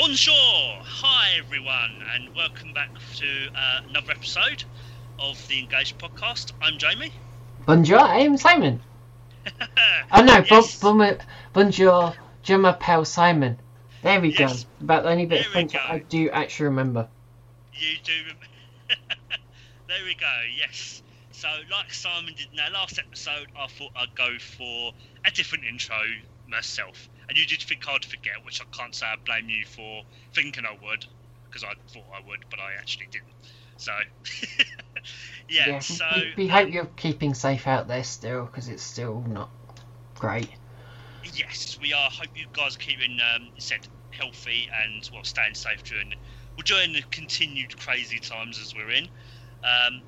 Bonjour! Hi everyone, and welcome back to uh, another episode of the Engaged podcast. I'm Jamie. Bonjour, I'm Simon. Oh no, Yes. bon, bon, bonjour, je m'appelle Simon. There we Yes. go. About the only bit There of French. I do actually remember. You do. rem- there we go. Yes. So, like Simon did in our last episode, I thought I'd go for a different intro myself, and you did think I'd forget, which I can't say I blame you for thinking I would, because I thought I would, but I actually didn't. So, yeah. So we, we hope you're keeping safe out there still, because it's still not great. Yes, we are. Hope you guys are keeping um, said healthy and well, staying safe during well during the continued crazy times as we're in. Um,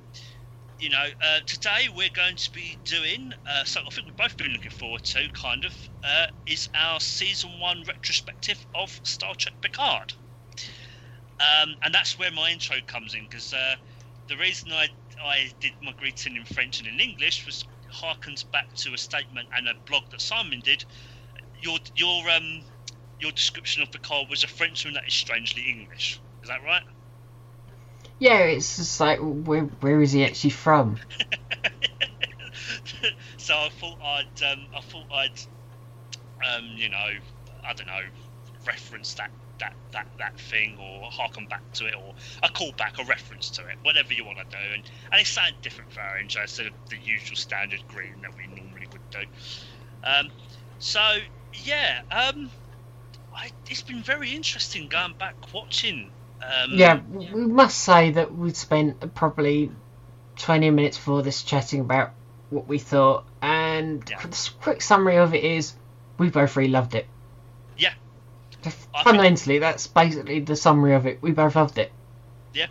you know, uh, today we're going to be doing uh, something I think we've both been looking forward to. Kind of uh, is our season one retrospective of Star Trek Picard, um, and that's where my intro comes in because uh, the reason I I did my greeting in French and in English was harkens back to a statement and a blog that Simon did. Your your um your description of Picard was a Frenchman that is strangely English. Is that right? Yeah, it's just like, where, where is he actually from? so I thought I'd um, I thought I'd um, you know I don't know reference that that that that thing or harken back to it or a call back a reference to it whatever you want to do and, and it's something different for intro instead of the usual standard green that we normally would do um, so yeah um, I, it's been very interesting going back watching um, Yeah, we must say that we spent probably 20 minutes for this chatting about what we thought, and Yeah. the quick summary of it is we both really loved it. Yeah. I think- Fundamentally, that's basically the summary of it. We both loved it. Yeah.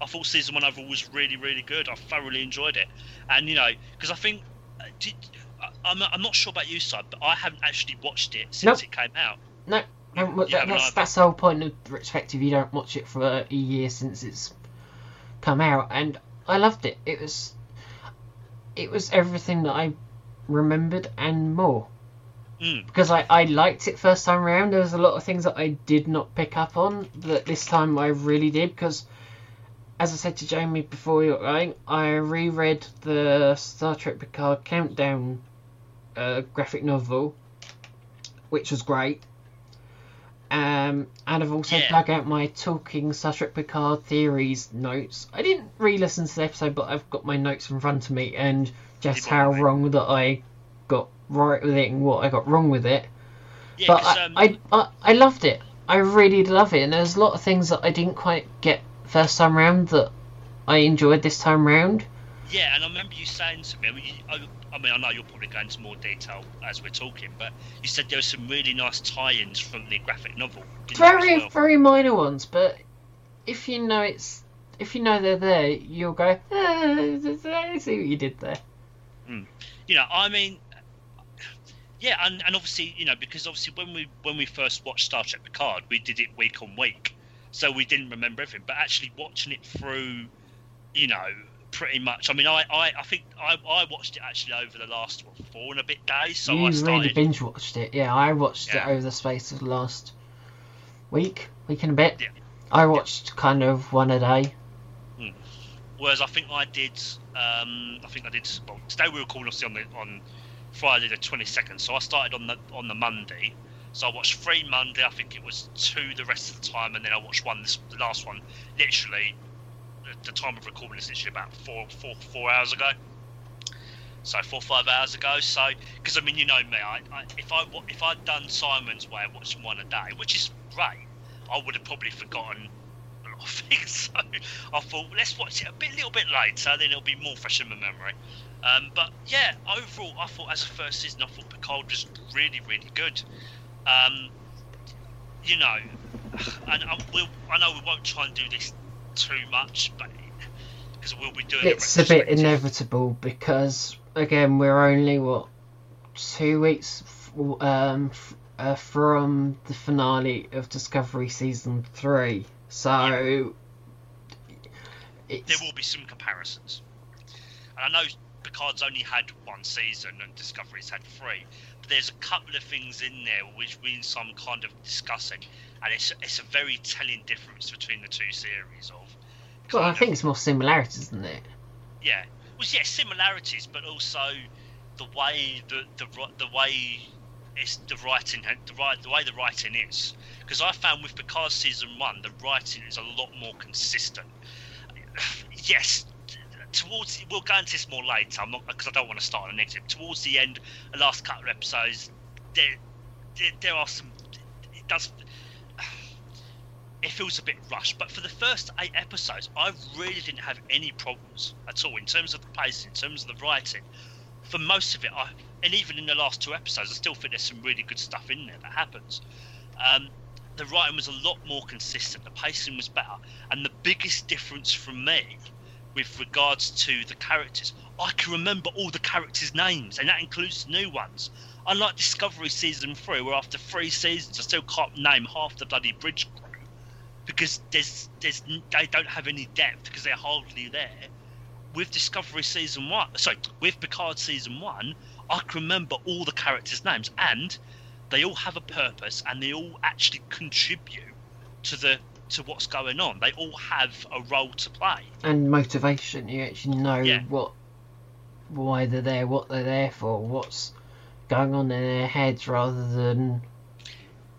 I thought season one overall was really, really good. I thoroughly enjoyed it, and you know, because I think, uh, did, I, I'm, I'm not sure about you, side, but I haven't actually watched it since Nope. it came out. No, You- you haven't that's, that's the whole point of retrospective. You don't watch it for a year since it's come out, and I loved it. It was, it was everything that I remembered and more. Mm. Because I, I liked it first time around. There was a lot of things that I did not pick up on that this time I really did. Because, as I said to Jamie before we were going, I reread the Star Trek Picard Countdown uh, graphic novel, which was great. Um, and I've also Yeah. dug out my talking Star Trek Picard theories notes. I didn't re-listen to the episode, but I've got my notes in front of me and just how mate? wrong that I got right with it and what I got wrong with it. Yeah, but I, um, I, I, I loved it. I really did love it, and there's a lot of things that I didn't quite get first time round that I enjoyed this time round. Yeah, and I remember you saying to me. I you, I, I mean, I know you'll probably go into more detail as we're talking, but you said there were some really nice tie-ins from the graphic novel. didn't you, as Very, well? very minor ones, but if you know it's, if you know they're there, you'll go, ah, I see what you did there. you know, I mean, yeah, and, and obviously, you know, because obviously when we when we first watched Star Trek Picard, we did it week on week, so we didn't remember everything. But actually watching it through, you know, pretty much. I mean, I I, I think I, I watched it actually over the last what, four and a bit days. So you I really binge watched it. Yeah, I watched Yeah. it over the space of the last week, week and a bit. Yeah. I watched kind of one a day. Whereas I think I did, um, I think I did. Well, today we were calling us on the on Friday the twenty second. So I started on the on the Monday. So I watched three Monday. I think it was two the rest of the time, and then I watched one. This the last one, literally, the, time of recording is literally about four four four hours ago. So four five hours ago. So because I mean you know me, I, I if I if I'd done Simon's way of watching one a day, which is great, I would have probably forgotten a lot of things. So I thought let's watch it a bit, little bit later, then it'll be more fresh in my memory. Um, but yeah, overall, I thought as a first season, I thought Picard was really, really good. Um, you know, and I, we'll, I know we won't try and do this too much, but because we'll be doing It's a bit inevitable because again we're only what two weeks f- um, f- uh, from the finale of Discovery season three, so There it's will be some comparisons, and I know Picard's only had one season and Discovery's had three. But there's a couple of things in there which we in some kind of discussing, and it's it's a very telling difference between the two series of. Well, I think it's more similarities, isn't it? yeah, well, yeah, similarities, but also the way the the the way it's the writing the right the way the writing is. Because I found with Picard season one, the writing is a lot more consistent. yes, towards we'll go into this more later. I'm not because I don't want to start on a negative. Towards the end, the last couple of episodes, there there, there are some. It does. It feels a bit rushed, but for the first eight episodes, I really didn't have any problems at all in terms of the pacing, in terms of the writing. For most of it, I, and even in the last two episodes, I still think there's some really good stuff in there that happens. Um, the writing was a lot more consistent, the pacing was better, and the biggest difference from me with regards to the characters, I can remember all the characters' names, and that includes new ones. Unlike Discovery season three, where after three seasons I still can't name half the bloody bridge because there's there's they don't have any depth because they're hardly there. With Discovery season one, sorry, with Picard season one, I can remember all the characters' names and they all have a purpose and they all actually contribute to the to what's going on. They all have a role to play. And motivation. You actually know Yeah. what, why they're there, what they're there for, what's going on in their heads, rather than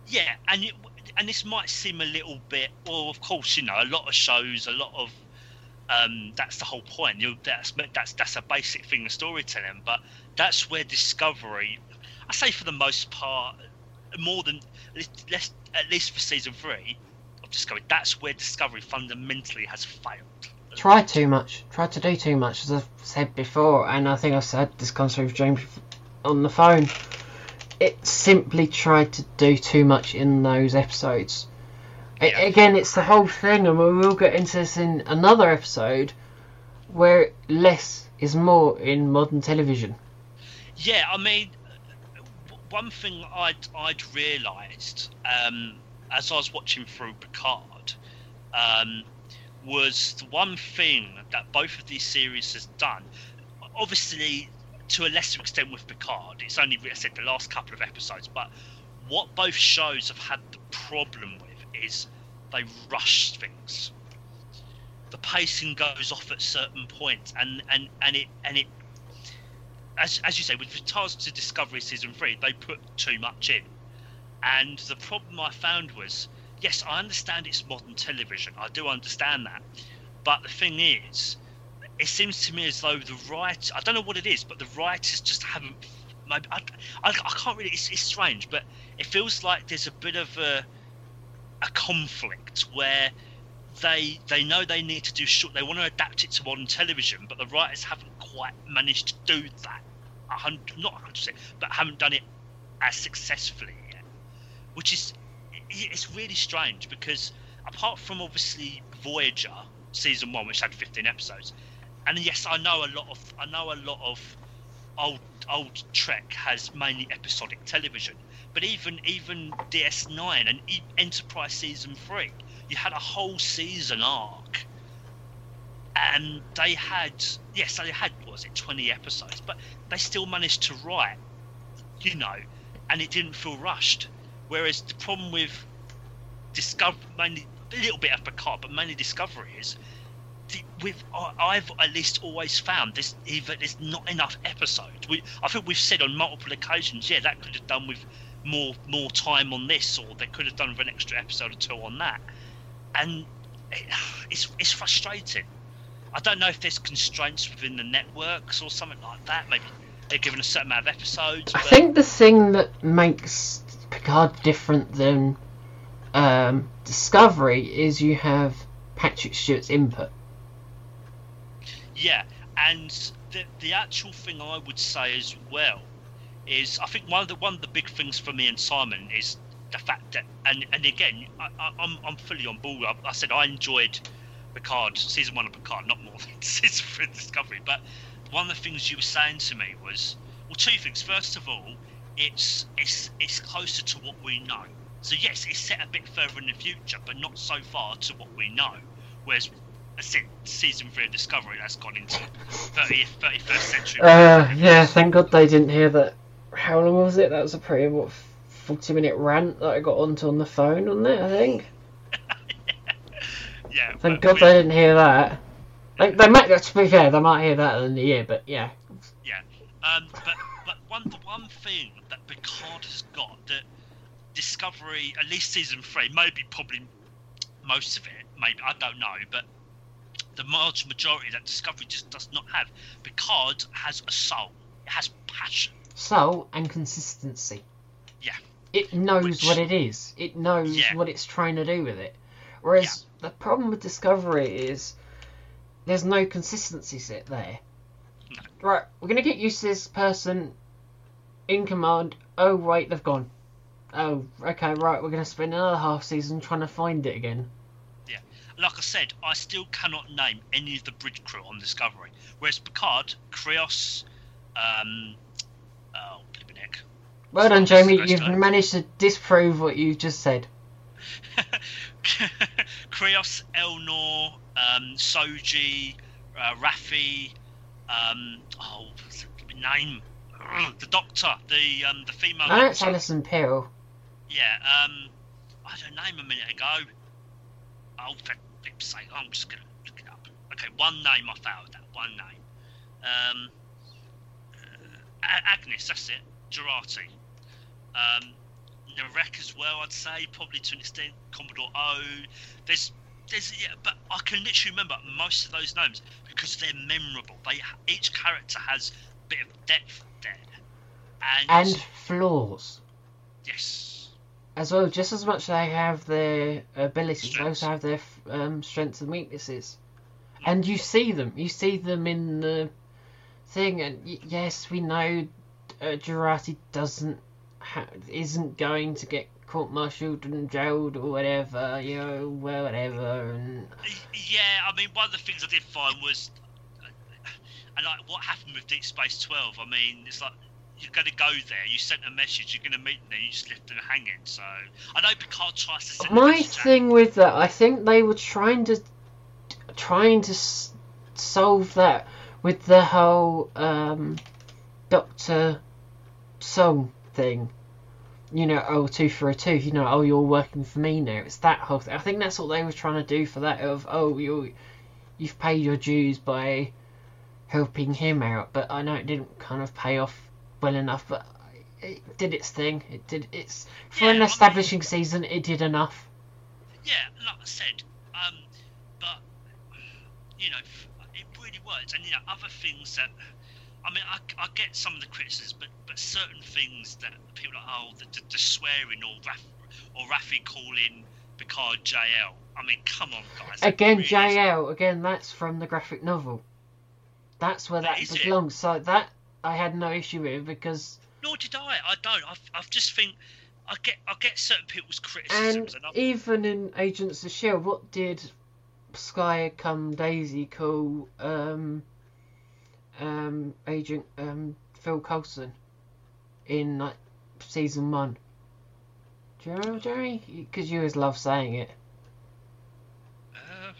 Yeah, and it, and this might seem a little bit. Well, of course, you know, a lot of shows, a lot of um, that's the whole point. You that's that's that's a basic thing of storytelling, but that's where Discovery, I say for the most part, more than less at least for season three of Discovery, that's where Discovery fundamentally has failed. try too much, try to do too much, as I've said before, and I think I've said this concept with James on the phone. It simply tried to do too much in those episodes. Yeah. Again, it's the whole thing, and we will get into this in another episode, where less is more in modern television. Yeah, I mean, one thing I'd I'd realised um, as I was watching through Picard um, was the one thing that both of these series has done. Obviously, to a lesser extent with Picard, it's only I said the last couple of episodes, but what both shows have had the problem with is they rush things. The pacing goes off at certain points, and and and it and it as, as you say, with regards to Discovery season three, they put too much in, and the problem I found was, yes, I understand it's modern television, I do understand that, but the thing is, it seems to me as though the right, I don't know what it is, but the writers just haven't. Maybe I, I, I can't really. It's, it's strange, but it feels like there's a bit of a a conflict where they they know they need to do short. They want to adapt it to modern television, but the writers haven't quite managed to do that. Hundred, not hundred percent, but haven't done it as successfully yet. Which is it's really strange because apart from obviously Voyager season one, which had 15 episodes, and yes, I know a lot of I know a lot of old old Trek has mainly episodic television, but even even DS9 and Enterprise season three, you had a whole season arc, and they had yes, they had was it 20 episodes, but they still managed to write, you know, and it didn't feel rushed. Whereas the problem with Discovery, mainly a little bit of Picard, but mainly Discovery is with I've at least always found this either there's not enough episodes. We, I think we've said on multiple occasions, yeah, that could have done with more more time on this, or they could have done with an extra episode or two on that, and it, it's it's frustrating. I don't know if there's constraints within the networks or something like that. Maybe they're given a certain amount of episodes. I but- think the thing that makes Picard different than um, Discovery is you have Patrick Stewart's input. Yeah, and the the actual thing I would say as well is I think one of the one of the big things for me and Simon is the fact that and and again I, I, I'm I'm fully on board. I, I said I enjoyed Picard season one of Picard, not more than season three Discovery. But one of the things you were saying to me was well, two things. First of all, it's it's it's closer to what we know. So yes, it's set a bit further in the future, but not so far to what we know. Whereas season three of Discovery that's gone into 30th, 31st century. Uh, yeah, thank God they didn't hear that. How long was it? That was a pretty what forty-minute rant that I got onto on the phone on it. I think. yeah. Thank God we- they didn't hear that. They, they might. To be fair, they might hear that in the year, but yeah. yeah. Um, but but one the one thing that Picard has got that Discovery, at least season three, maybe probably most of it, maybe I don't know, but the large majority that Discovery just does not have. Picard has a soul. It has passion. Soul and consistency. Yeah. It knows Which- what it is. It knows Yeah. what it's trying to do with it. Whereas the problem with Discovery is there's no consistency set there. No. Right, we're gonna get used to this person in command. Oh wait, they've gone. Oh, okay, right, we're gonna spend another half season trying to find it again. Like I said, I still cannot name any of the bridge crew on Discovery. Whereas Picard, Krios, um, oh, heck. Well done, Jamie. You've managed to disprove what you just said. Krios, Elnor, um, Soji, uh, Raffi, um, oh, name? The Doctor, the um, the female. No, it's. Alison Pill. Yeah, um, I had her name a minute ago. Oh, for flip's sake, I'm just gonna look it up. Okay, one name I found that one name. Um, uh, Agnes, that's it. Jurati. Um, Narek as well, I'd say, probably to an extent. Commodore O. There's, there's, yeah, but I can literally remember most of those names because they're memorable. They each character has a bit of depth there, and, And flaws. yes, as well, just as much as they have their abilities, they also have their um, strengths and weaknesses. And you see them. You see them in the thing. And y- yes, we know uh, Jurati doesn't ha- isn't going to get court-martialed and jailed or whatever. You know, well, whatever. And Yeah, I mean, one of the things I did find was, uh, and like what happened with Deep Space Twelve. I mean, it's like you're going to go there. You sent a message. You're going to meet them. there, You just left them hanging. So I know Picard tries to send. a my message out. thing with that, I think they were trying to trying to s- solve that with the whole um, Doctor Soong thing. You know, oh, two for a two. You know, oh, you're working for me now. It's that whole thing. I think that's what they were trying to do for that. Of oh, you you've paid your dues by helping him out, but I know it didn't kind of pay off well enough. But it did its thing. It did its for Yeah, I an mean- establishing season. It did enough. Yeah, like I said, um, but you know, it really works. And you know, other things that. I mean, I, I get some of the criticisms, but but certain things that people are like, oh, the, the, the swearing or Raf, or Raffi calling Picard JL. I mean, come on, guys. Again, really JL. Again, that's from the graphic novel. That's where that, it? belongs. So that I had no issue with because Nor did I. I don't. I've, I've just think I get I get certain people's criticisms, and, I, even in Agents of Shield, what did Skye come Daisy call um um Agent um Phil Coulson in like season one? Do you remember, Jerry? Because you always love saying it. uh,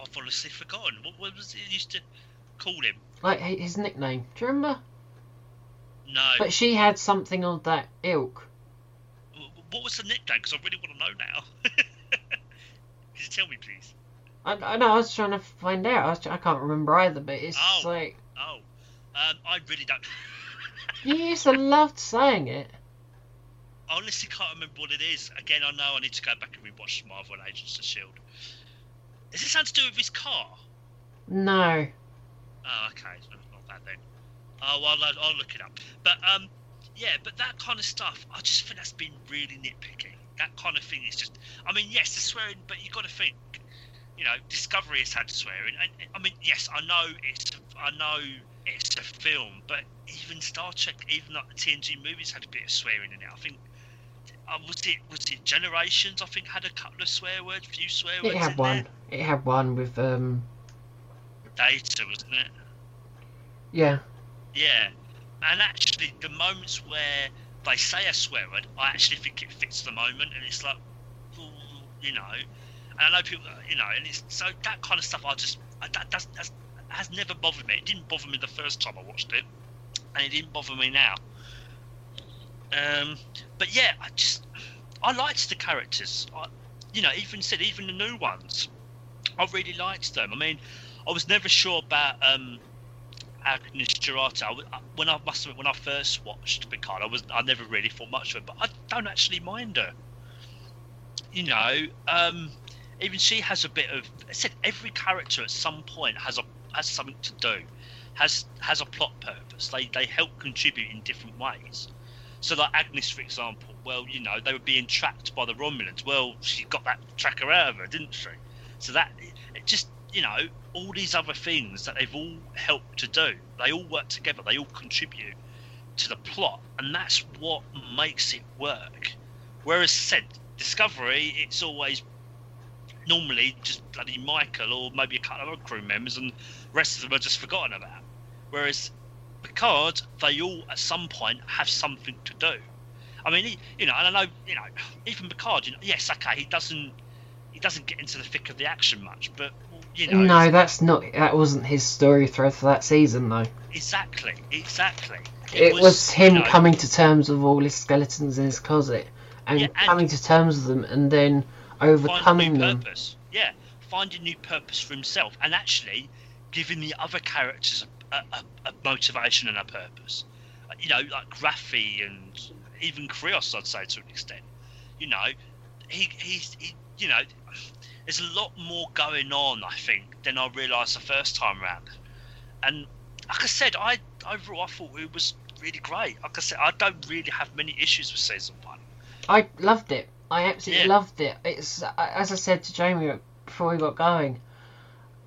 I've honestly forgotten. What, what was it used to call him? Like his nickname. Do you remember? No. But she had something of that ilk. What was the nickname? Because I really want to know now. Could you tell me, please? I, I know. I was trying to find out. I, was, I can't remember either. But it's Oh. like Oh, um, I really don't. you used to love saying it. I honestly can't remember what it is. Again, I know I need to go back and rewatch Marvel and Agents of Shield. Is this something to do with his car? No. Oh, okay, it's not that then. Oh, well, I'll, I'll look it up. But um, yeah, but that kind of stuff, I just think that's been really nitpicky. That kind of thing is just. I mean, yes, the swearing, but you've got to think. You know, Discovery has had swearing, and I mean, yes, I know it's, I know it's a film, but even Star Trek, even like the TNG movies had a bit of swearing in it. I think. Uh, was it was it Generations? I think had a couple of swear words, few swear words. It had one. It had one with um. Data, wasn't it? Yeah. Yeah, and actually, the moments where they say a swear word, I actually think it fits the moment, and it's like, you know, and I know people, you know, and it's so that kind of stuff. I just I- that does that's, has never bothered me. It didn't bother me the first time I watched it, and it didn't bother me now. Um, but yeah, I just I liked the characters. I, you know, even said even the new ones, I really liked them. I mean, I was never sure about um, Agnes Jurati. When I must when I first watched Picard, I was I never really thought much of it, but I don't actually mind her. You know, um, even she has a bit of. I said every character at some point has a has something to do, has has a plot purpose. They they help contribute in different ways. So like Agnes, for example, well, you know, they were being tracked by the Romulans. Well, she got that tracker out of her, didn't she? So that it just you know all these other things that they've all helped to do. They all work together. They all contribute to the plot, and that's what makes it work. Whereas said Discovery, it's always normally just bloody Michael or maybe a couple of other crew members, and the rest of them are just forgotten about. Whereas Picard, they all at some point have something to do. I mean, you know, and I know, you know, even Picard, you know, yes, okay, he doesn't, he doesn't get into the thick of the action much, but you know, No, that's not. That wasn't his story thread for that season, though. exactly, exactly. It, was, him you know, coming to terms with all his skeletons in his closet and, Yeah, and- coming to terms with them, and then finding overcoming new them. purpose. Yeah, finding new purpose for himself, and actually giving the other characters a, a, a motivation and a purpose. Uh, You know, like Raffi and even Krios, I'd say to an extent. You know, he he's he, you know, there's a lot more going on, I think, than I realised the first time round. And like I said, I overall I thought it was really great. Like I said, I don't really have many issues with season one. I loved it. I absolutely Yeah. loved it. It's uh, as I said to Jamie before we got going.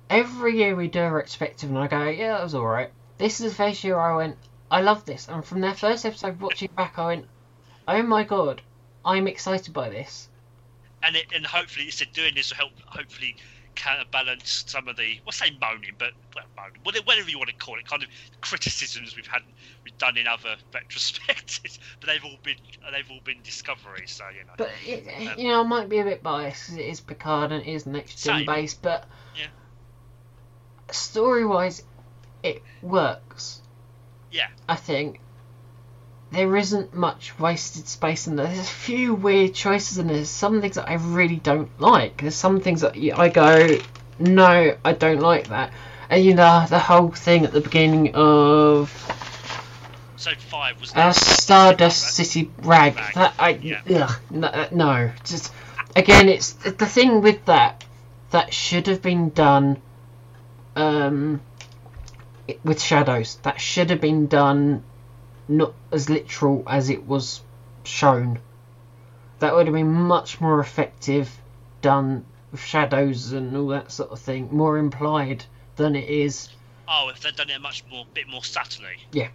Every year we do a retrospective, and I go, "Yeah, that was all right." This is the first year I went, "I love this," and from their first episode, watching back, I went, "Oh my god, I'm excited by this." And it, and hopefully, it's doing this will help hopefully counterbalance some of the well, say moaning, but well, moaning, whatever you want to call it, kind of criticisms we've had we've done in other retrospectives, but they've all been they've all been discoveries. So you know, But it, um, you know, I might be a bit biased 'cause it is Picard and it is next gen based, but Yeah. story wise, it works. Yeah. I think there isn't much wasted space in there. There's a few weird choices and there's some things that I really don't like. There's some things that I go, no, I don't like that. And you know, the whole thing at the beginning of so five was uh, Stardust City Rag. Rag, That I yeah. ugh, no, uh, no, just again, it's the thing with that that should have been done. Um, with shadows, that should have been done, not as literal as it was shown. That would have been much more effective done with shadows and all that sort of thing, more implied than it is. Oh, if they'd done it much more, bit more subtly. Yeah.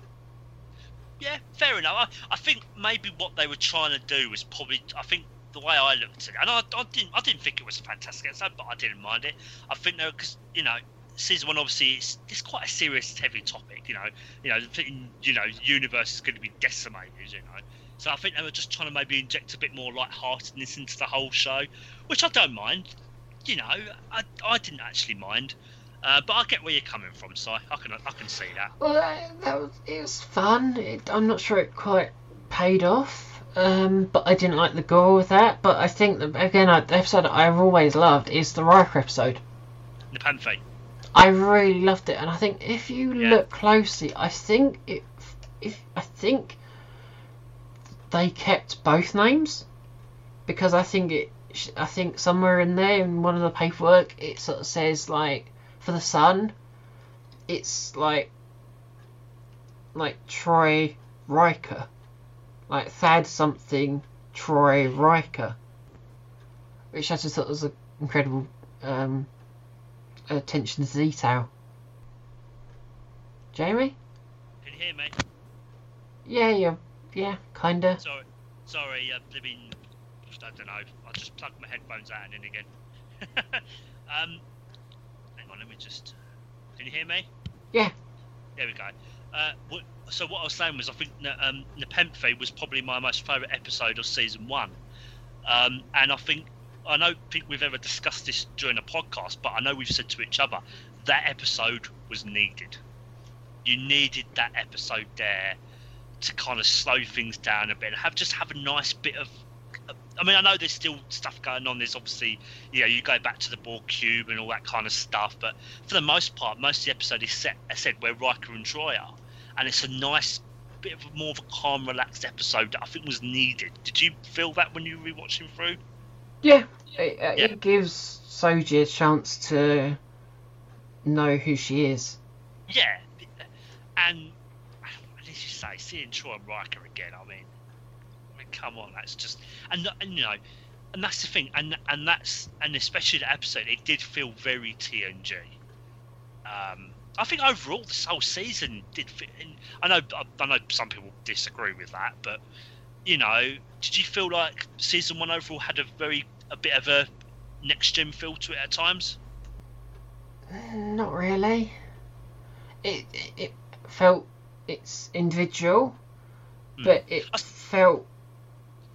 Yeah, fair enough. I, I think maybe what they were trying to do was probably. I think the way I looked at it, and I, I didn't, I didn't think it was a fantastic episode, but I didn't mind it. I think though, because you know, season one obviously it's, it's quite a serious, heavy topic. You know, you know, the you know, universe is going to be decimated. You know. So I think they were just trying to maybe inject a bit more light-heartedness into the whole show, which I don't mind. You know, I, I didn't actually mind. Uh, but I get where you're coming from, Si. I can I can see that. Well, that, that was it was fun. It, I'm not sure it quite paid off, um, but I didn't like the gore with that. But I think that again, I, the episode I've always loved is the Riker episode. Nepenthe. I really loved it, and I think if you Yeah. look closely, I think it, if I think they kept both names because I think it, I think somewhere in there in one of the paperwork it sort of says like for the son, it's like like Troi Riker, like Thad something Troi Riker, which I just thought was an incredible um, attention to detail. Jamie? Can you hear me? Yeah, yeah, yeah, kinda. Sorry, sorry. Uh, living. I don't know. I just plugged my headphones out and in again. um, hang on. Let me just. Can you hear me? Yeah. There we go. Uh, what, so what I was saying was, I think um, Nepenthe was probably my most favourite episode of season one, um, and I think I don't think we've ever discussed this during a podcast, but I know we've said to each other that episode was needed. You needed that episode there to kind of slow things down a bit and have just have a nice bit of. I mean, I know there's still stuff going on. There's obviously, you know, you go back to the Borg cube and all that kind of stuff. But for the most part, most of the episode is set, as said, where Riker and Troi are, and it's a nice bit of more of a calm, relaxed episode that I think was needed. Did you feel that when you were rewatching through? Yeah, it, uh, Yeah. it gives Soji a chance to know who she is. Yeah, and as you say, seeing Troi and Riker again, I mean, I mean, come on, that's just and, and you know, and that's the thing, and and that's and especially the episode, it did feel very TNG. Um, I think overall this whole season did. Fit, and I know I know some people disagree with that, but you know, did you feel like season one overall had a very a bit of a next gen feel to it at times? Not really. It it, it felt it's individual, Hmm. but it felt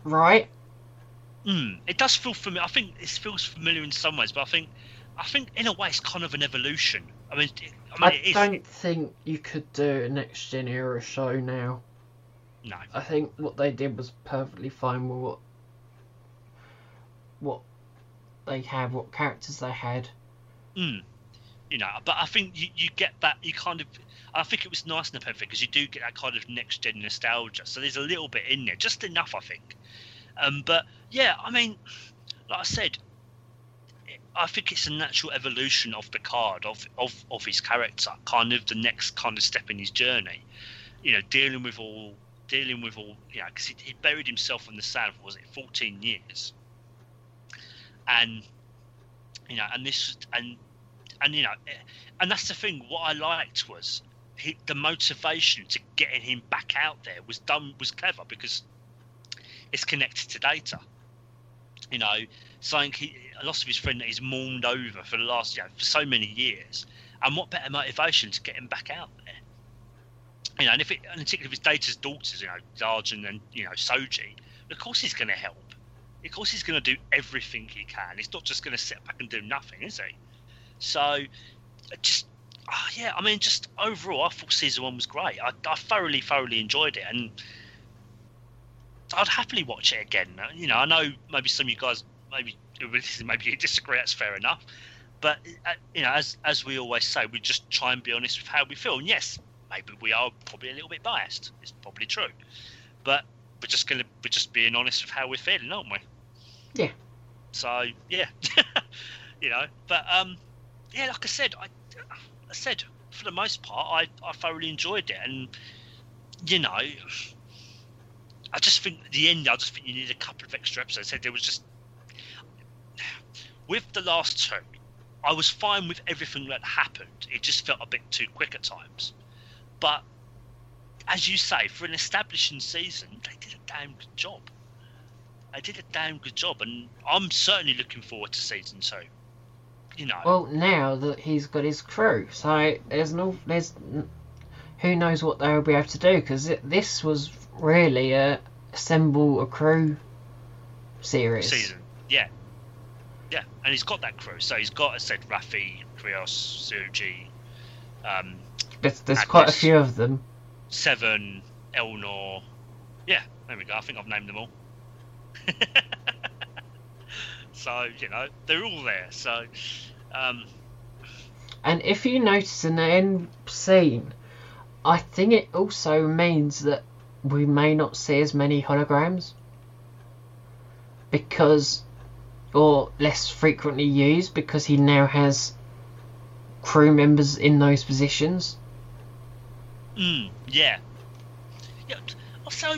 right. Mm, it does feel familiar. I think it feels familiar in some ways, but I think, I think in a way it's kind of an evolution. I mean, it, I mean, I it is. don't think you could do a next gen era show now. No, I think what they did was perfectly fine with what what they had, what characters they had. mm, you know, but I think you, you get that. You kind of. I think it was nice in the perfect because you do get that kind of next gen nostalgia. So there's a little bit in there, just enough, I think. Um, but yeah, I mean, like I said, I think it's a natural evolution of Picard, of, of, of his character, kind of the next kind of step in his journey. You know, dealing with all, dealing with all, you know, because he, he buried himself in the sand for was it 14 years, and you know, and this, and and you know, and that's the thing. What I liked was he, the motivation to getting him back out there was done was clever because it's connected to Data. You know, saying he lost of his friend that he's mourned over for the last, you know, for so many years. And what better motivation to get him back out there? You know, and if it, and particularly if it's Data's daughters, you know, Dahj and you know Soji, of course he's going to help. Of course he's going to do everything he can. He's not just going to sit back and do nothing, is he? So, just oh, yeah, I mean, just overall, I thought season one was great. I, I thoroughly, thoroughly enjoyed it, and I'd happily watch it again. You know, I know maybe some of you guys maybe maybe you disagree. That's fair enough. But uh, you know, as as we always say, we just try and be honest with how we feel. And yes, maybe we are probably a little bit biased. It's probably true, but we're just gonna we're just being honest with how we're feeling, aren't we? Yeah. So yeah, you know, but um, yeah, like I said, I, I said for the most part, I I thoroughly enjoyed it, and you know, I just think at the end, I just think you need a couple of extra episodes. I said there was just with the last two, I was fine with everything that happened. It just felt a bit too quick at times. But as you say, for an establishing season, they did a damn good job. They did a damn good job, and I'm certainly looking forward to season two. You know, Well, now that he's got his crew, so there's no, there's, who knows what they'll be able to do because this was really a assemble a crew series. season, yeah, yeah, and he's got that crew. So he's got, as I said, Raffi, Krios, Soji, um, There's, there's quite a few of them. Seven, Elnor. Yeah, there we go. I think I've named them all. so you know they're all there. So um, And if you notice in the end scene, I think it also means that we may not see as many holograms because, or less frequently used because he now has crew members in those positions. mm, yeah, yeah. So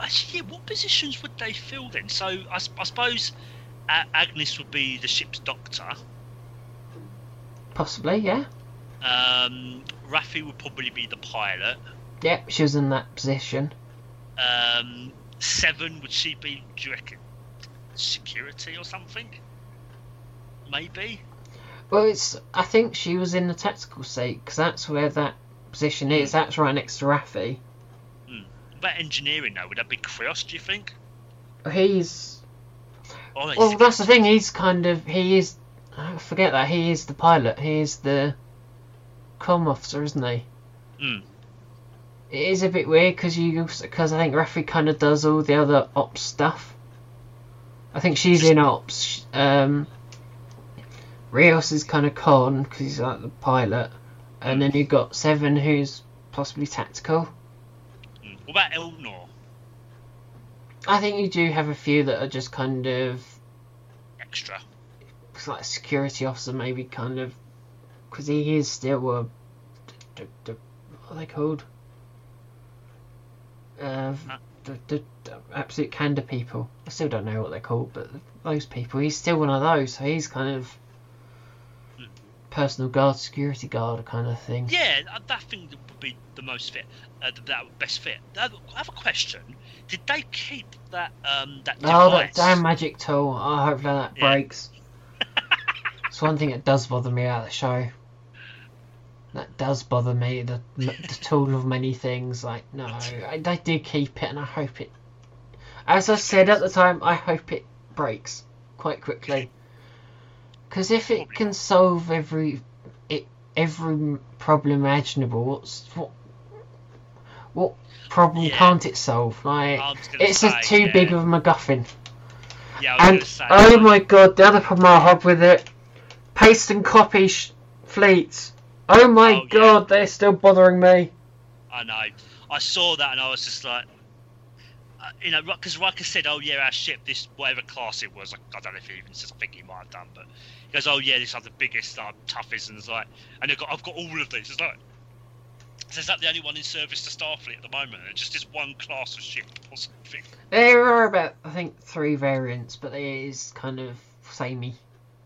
actually, yeah, what positions would they fill then? So I suppose A- Agnes would be the ship's doctor. Possibly, yeah. Um, Raffi would probably be the pilot. Yep, she was in that position. Um, Seven would she be? Do you reckon security or something? Maybe. Well, it's. I think she was in the tactical seat because that's where that position is. That's right next to Raffi. What about engineering though? Would that be Krios? Do you think? He's Oh, Well, the- that's the thing. He's kind of he is. I forget that he is the pilot. He is the com officer, isn't he? Mm. It is a bit weird because you because I think Raffi kind of does all the other ops stuff. I think she's in ops. Um, Rios is kind of con because he's like the pilot, and then you've got Seven who's possibly tactical. Mm. What about Elnor? I think you do have a few that are just kind of Extra. it's like a security officer, maybe kind of because he is still a d- d- d- what are they called? Uh, absolute candor people. I still don't know what they're called, but those people. He's still one of those, so he's kind of. Personal guard, security guard kind of thing. Yeah, that thing would be the most fit. Uh, that would best fit. I have a question. Did they keep that um that Oh, that damn magic tool! Oh, hopefully that Yeah. breaks. it's one thing that does bother me about the show. That does bother me. The the tool of many things. Like no, I, they did keep it, and I hope it. As I said at the time, I hope it breaks quite quickly. Because if it can solve every it every problem imaginable, what's what what problem Yeah. can't it solve? Like I was gonna it's say, too yeah. big of a MacGuffin. Yeah, And say. oh my god, the other problem I have with it, paste and copy sh- fleets. Oh my Oh, yeah. god, they're still bothering me. I know. I saw that and I was just like, uh, you know, because Riker said, "Oh yeah, our ship, this whatever class it was, like, I don't know if he even says, I think he might have done, but goes, "Oh yeah, this is the biggest, uh, toughest," and it's like, and I've got, I've got all of these. It's like, so is that the only one in service to Starfleet at the moment? It's just this one class of ship or something. There are about, I think, three variants, but it is kind of samey.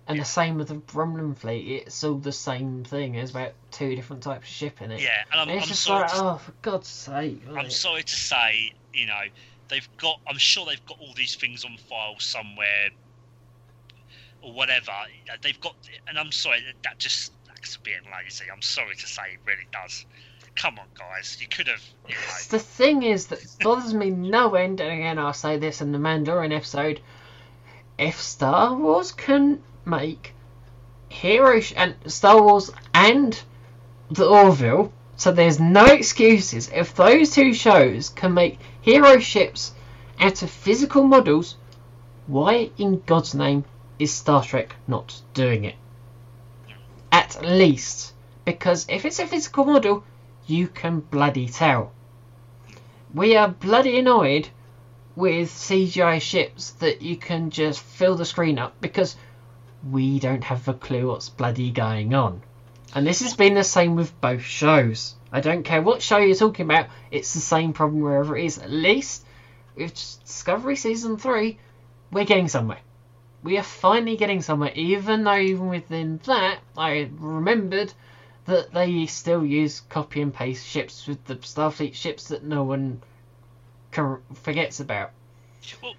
And the same with the Romulan fleet, it's all the same thing. There's about two different types of ship in it. Yeah, and I'm, And it's I'm just sorry. like, to, oh, for God's sake. I'm like- sorry to say, you know, they've got. I'm sure they've got all these things on file somewhere, or whatever. Uh, they've got, and I'm sorry that, just that's being lazy. I'm sorry to say, it really does. Come on, guys, you could have. You know, The thing is that bothers me no end, and again I'll say this in the Mandalorian episode, if Star Wars can make hero sh- and Star Wars and the Orville, so there's no excuses. If those two shows can make hero ships out of physical models, why in God's name is Star Trek not doing it? At least, because if it's a physical model, you can bloody tell. We are bloody annoyed with CGI ships that you can just fill the screen up because we don't have a clue what's bloody going on. And this has been the same with both shows. I don't care what show you're talking about, it's the same problem wherever it is. At least with Discovery Season 3, we're getting somewhere. We are finally getting somewhere, even though even within that, I remembered that they still use copy and paste ships with the Starfleet ships that no one can, forgets about. well,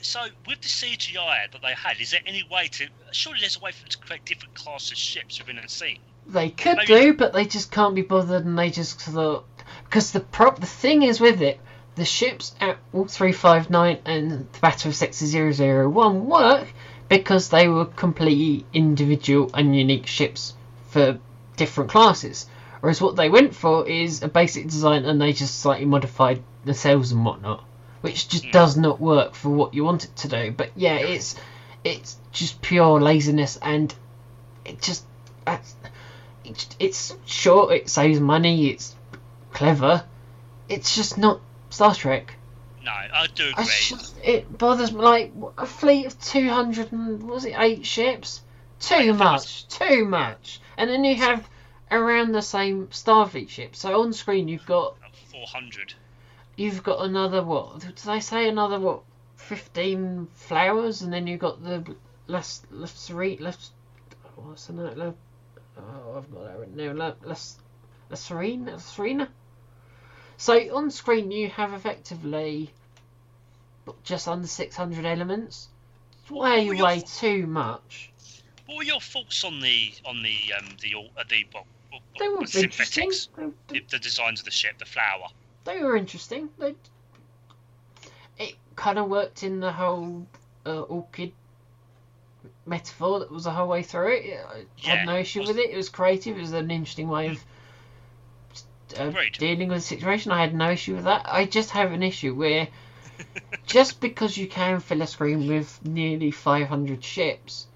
so with the CGI that they had, is there any way to? Surely there's a way for them to create different classes of ships within a scene. They could Maybe- do, but they just can't be bothered, and they just thought because the prop the thing is with it, the ships at Wolf three five nine and the Battle of Sector 001 work because they were completely individual and unique ships for different classes. Whereas what they went for is a basic design, and they just slightly modified the cells and whatnot, which just does not work for what you want it to do. But yeah, it's it's just pure laziness, and it just it's short, it saves money, it's clever. It's just not Star Trek. No, I do I just, it bothers me. Like a fleet of two hundred and what was it eight ships? Too much, too much. And then you have around the same Starfleet ship. So on screen you've got Four hundred. you've got another what? Did they say another what? Fifteen flowers, and then you've got the last less less less. What's the name? Oh, I've got that written down. Le, less Sirena Sirena. So on screen you have effectively just under six hundred elements. Way your way too much. What were your thoughts on the on the um the uh, the well, They were the synthetics, They, the, the designs of the ship, the flower? they were interesting. They, it kind of worked in the whole uh, orchid metaphor that was the whole way through it. I Yeah, had no issue with it. It was creative. It was an interesting way of uh, Agreed. dealing with the situation. I had no issue with that. I just have an issue where just because you can fill a screen with nearly 500 ships,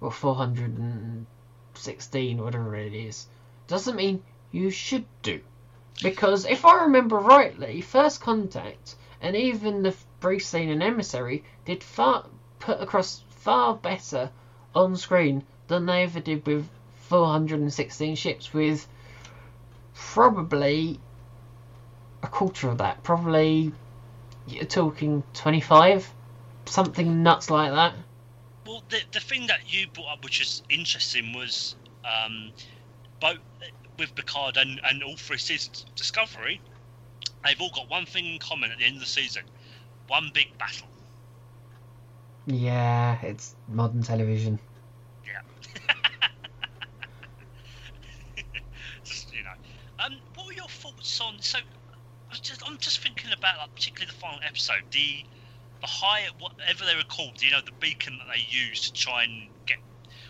or 416, whatever it is, doesn't mean you should do. Because if I remember rightly, First Contact and even the brief scene in Emissary did far put across far better on screen than they ever did with 416 ships with probably a quarter of that. Probably you're talking 25, something nuts like that. Well, the the thing that you brought up, which is interesting, was um, both with Picard and, and all three seasons Discovery, they've all got one thing in common at the end of the season: one big battle. Yeah, it's modern television. Yeah. just you know, um, what were your thoughts on? So, I was just I'm just thinking about like particularly the final episode, the the high whatever they were called, you know, the beacon that they used to try and get.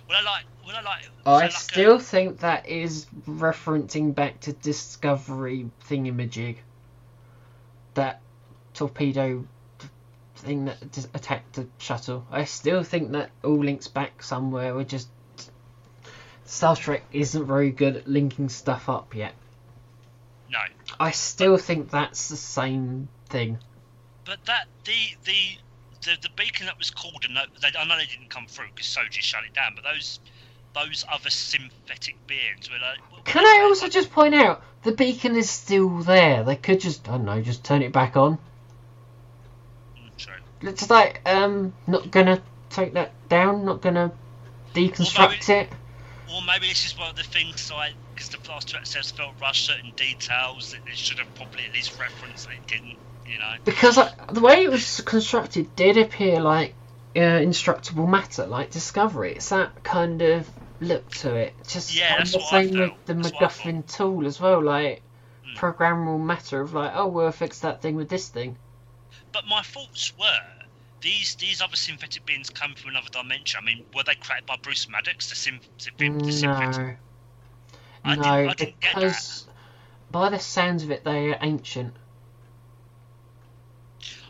Well, I like, well, I like. I was there like a- still think that is referencing back to Discovery thingamajig. That torpedo thing that attacked the shuttle. I still think that all links back somewhere. We're just. Star Trek isn't very good at linking stuff up yet. No, I still think that's the same thing. but that the the. The, the beacon that was called, and they, I know they didn't come through because Soji shut it down. But those those other synthetic beings were like. Can I also just point out the beacon is still there? They could just I don't know, just turn it back on. Mm, True. It's like um not gonna take that down, not gonna deconstruct it. Or maybe this is one of the things like because the last two episodes felt rushed certain details that they should have probably at least referenced it didn't. You know. Because the way it was constructed did appear like uh, instructable matter, like Discovery. It's that kind of look to it. Just Yeah, that's the what I same with the That's MacGuffin tool as well, like Mm. programmable matter of like, oh, we'll fix that thing with this thing. But my thoughts were these these other synthetic beings come from another dimension. I mean, were they created by Bruce Maddox, the, sym- the, the synthetic? No. I no, didn't- I didn't get that. because by the sounds of it, they are ancient.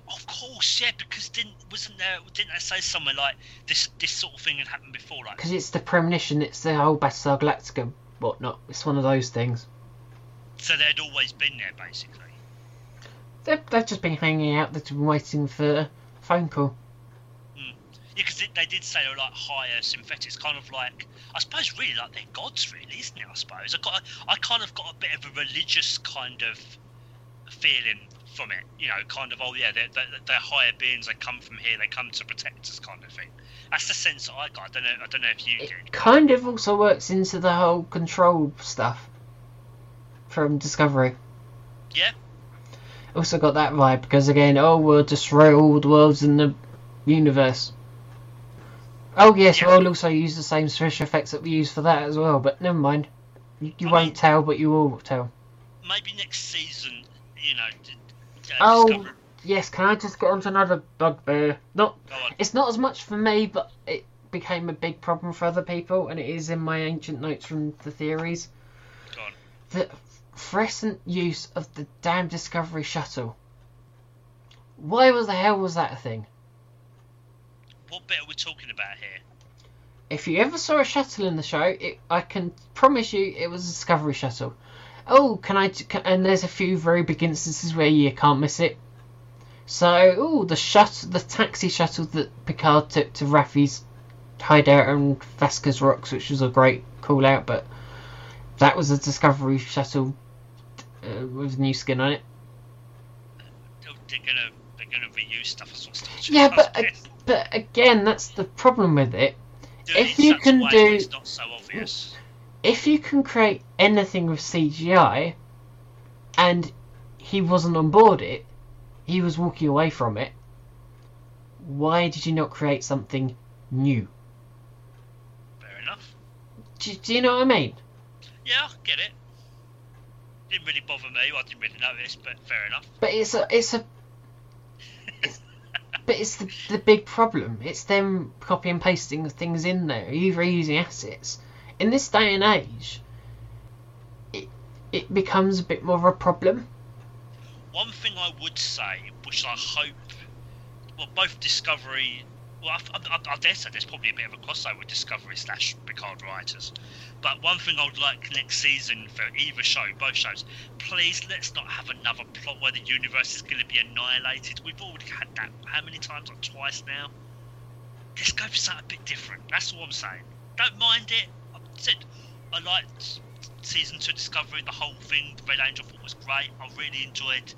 Of course, yeah. Because didn't wasn't there? Didn't they say somewhere like this? This sort of thing had happened before, like Because it's the premonition, it's the whole Battlestar Galactica whatnot. It's one of those things. so they'd always been there, basically. They've, they've just been hanging out, they've been waiting for a phone call. Hmm. Yeah, because they did say they were like higher synthetics, kind of like I suppose really like they're gods, really, isn't it? I suppose I got I kind of got a bit of a religious kind of feeling from it, you know, kind of oh yeah, they're, they're, they're higher beings, they come from here, they come to protect us, kind of thing. That's the sense that I got. I don't know. I don't know if you It did. kind of also works into the whole control stuff from Discovery. Yeah, Also got that vibe because again, oh, we'll destroy all the worlds in the universe. Oh yes, we'll also use the same special effects that we use for that as well. But never mind, you, you won't mean- tell, but you will tell. maybe next season, you know. Oh. Discovery- Yes, can I just get onto another bugbear? Not It's not as much for me, but it became a big problem for other people, and it is in my ancient notes from the theories. The fluorescent use of the damn Discovery shuttle. Why was the hell was that a thing? What bit are we talking about here? If you ever saw a shuttle in the show, it, I can promise you it was a Discovery shuttle. Oh, can I? Can, and there's a few very big instances where you can't miss it. So, oh, the shuttle, the taxi shuttle that Picard took to Raffi's hideout on Vasquez Rocks, which was a great call out, but that was a Discovery shuttle uh, with new skin on it. They're gonna they're gonna reuse stuff as well. Yeah, but uh. But again, that's the problem with it. If you can way do- it's not so obvious. if you can create anything with CGI and he wasn't on board it, he was walking away from it, why did you not create something new? Fair enough. Do, do you know what I mean? Yeah, I get it. Didn't really bother me. I didn't really notice, but fair enough. But it's a it's a but it's the, the big problem. It's them copy and pasting things in there, either reusing assets. In this day and age, i- it becomes a bit more of a problem. One thing I would say, which I hope, well, both Discovery, well, I, I, I dare say there's probably a bit of a crossover with Discovery slash Picard writers. But one thing I would like next season for either show, both shows, please let's not have another plot where the universe is going to be annihilated. We've already had that how many times? Like twice now. Let's go for something a bit different. That's all I'm saying. Don't mind it. I said I liked season two Discovery, the whole thing. The Red Angel thought was great. I really enjoyed.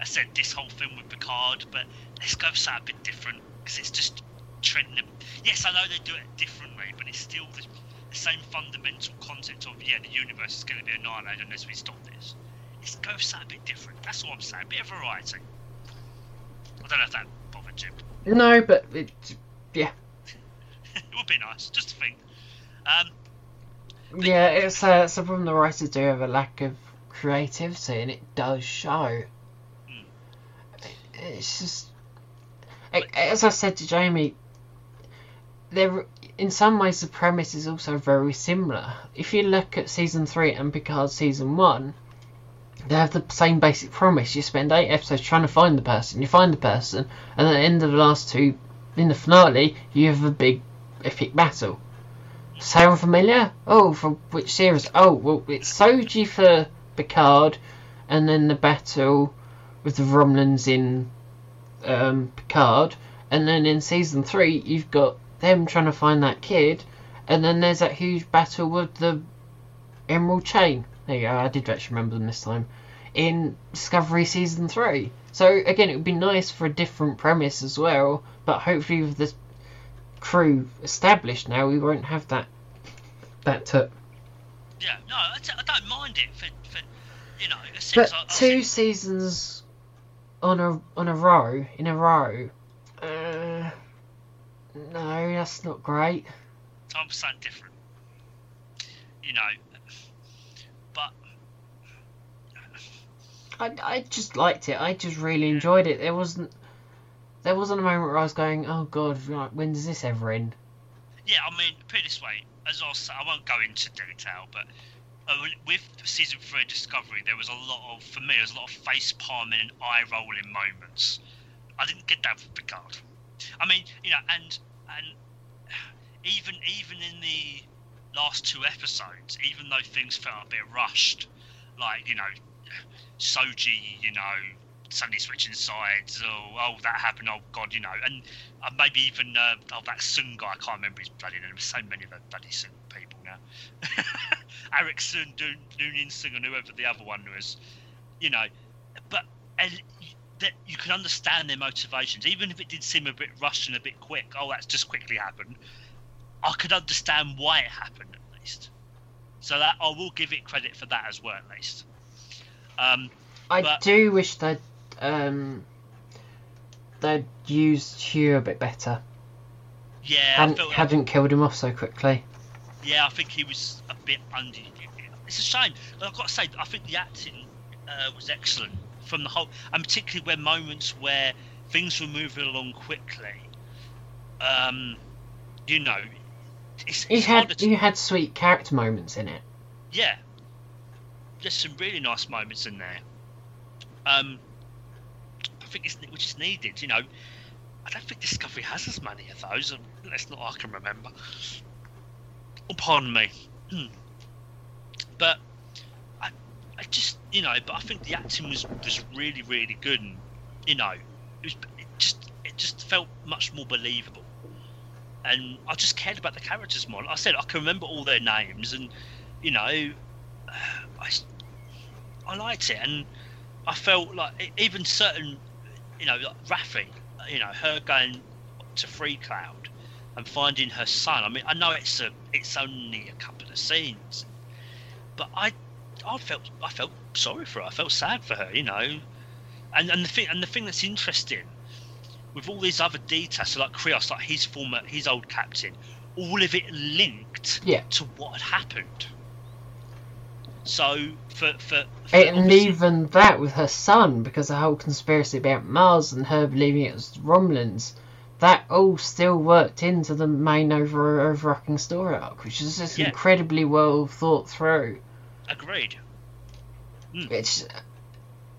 I said this whole thing with Picard, but let's go for something a bit different because it's just treading. Yes, I know they do it differently, but it's still the, the same fundamental concept of yeah, the universe is going to be annihilated unless we stop this. Let's go for something a bit different. That's all I'm saying. A bit of variety. I don't know if that bothered you. No, but it, yeah, it would be nice, just to think. Um, yeah, it's a, it's a problem the writers do have a lack of creativity, and it does show. Mm. It's just, as I said to Jamie, there in some ways the premise is also very similar. If you look at season three and Picard season one, they have the same basic premise. You spend eight episodes trying to find the person, you find the person, and at the end of the last two, in the finale, you have a big epic battle. Sound familiar? Oh, for which series? Oh, well, it's Soji for Picard, and then the battle with the Romulans in um, Picard, and then in season three you've got them trying to find that kid, and then there's that huge battle with the Emerald Chain. There you go. I did actually remember them this time in Discovery season three. So again, it would be nice for a different premise as well, but hopefully with the crew established now, we won't have that that. T- yeah, no, I, t- I don't mind it for, for you know. but two seasons on a on a row in a row. No, that's not great. I'm saying different. You know, but I, I just liked it. I just really enjoyed it. There wasn't there wasn't a moment where I was going, oh god, when does this ever end? yeah, I mean, put it this way, as I say, I won't go into detail, but uh, with season three of Discovery, there was a lot of, for me, there was a lot of face palming and eye rolling moments. I didn't get that with Picard. I mean, you know, and and even even in the last two episodes, even though things felt a bit rushed, like you know, Soji, you know, suddenly switching sides. Oh, oh, that happened. Oh God, you know, and uh, maybe even uh, oh that Soong guy. I can't remember his bloody name. So many of the bloody Soong people now. Arik Soong, Noonien Singh, and whoever the other one was. You know, but and that you can understand their motivations, even if it did seem a bit rushed and a bit quick. Oh, that's just quickly happened. I could understand why it happened at least. So that I will give it credit for that as well, at least. Um, I But- do wish they'd um, they'd used Hugh a bit better. yeah, hadn't, like- hadn't killed him off so quickly. Yeah, I think he was a bit under. It's a shame. I've got to say, I think the acting uh, was excellent from the whole, and particularly when moments where things were moving along quickly. Um, you know, it's, You it's had to, you had sweet character moments in it. yeah. There's some really nice moments in there. Um, I think it's which is needed. You know, I don't think Discovery has as many of those. That's not I can remember. Oh, pardon me. Hmm. But I, I just you know, but I think the acting was was really really good, and you know, it was it just it just felt much more believable. And I just cared about the characters more. Like I said I can remember all their names, and you know, I, I liked it, and I felt like even certain, you know, like Raffi, you know, her going to Freecloud and finding her son. I mean, I know it's a, it's only a couple of scenes, but I, I felt, I felt sorry for her. I felt sad for her, you know, and and the thing, and the thing that's interesting with all these other details, so like Krios, like his former, his old captain, all of it linked Yeah. to what had happened. So for for, for And even that with her son, because the whole conspiracy about Mars and her believing it was Romulans, that all still worked into the main over overarching story arc, which is just Yeah. incredibly well thought through. agreed. Mm. It's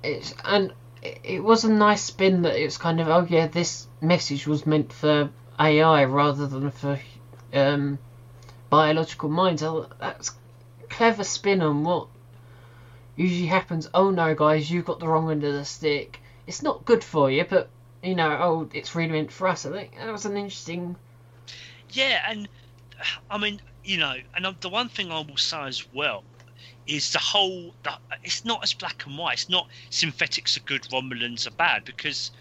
it's and it, it was a nice spin that it's kind of oh yeah this message was meant for AI rather than for um, biological minds. Oh, that's clever spin on what usually happens. Oh no, guys, you've got the wrong end of the stick. It's not good for you, but you know, oh, it's really meant for us. I think that was an interesting. Yeah, and I mean, you know, and the one thing I will say as well is the whole. The, it's not as black and white. It's not synthetics are good, Romulans are bad because.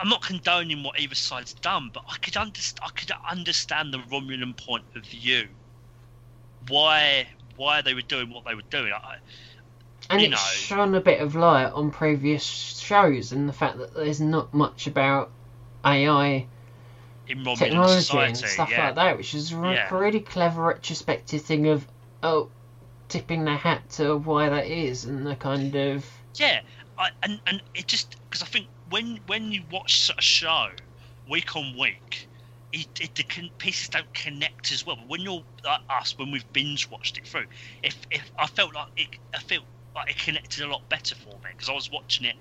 I'm not condoning what either side's done, but I could understand. I could understand the Romulan point of view. Why, why they were doing what they were doing. I, and you it's know. shone a bit of light on previous shows and the fact that there's not much about AI in Romulan technology society, and stuff yeah. like that, which is a Yeah. really clever retrospective thing of oh, tipping their hat to why that is and the kind of Yeah, I, and and it just because I think when when you watch a show week on week, it, it the con- pieces don't connect as well. But when you're like us, when we've binge watched it through, if if I felt like it, I felt like it connected a lot better for me because I was watching it,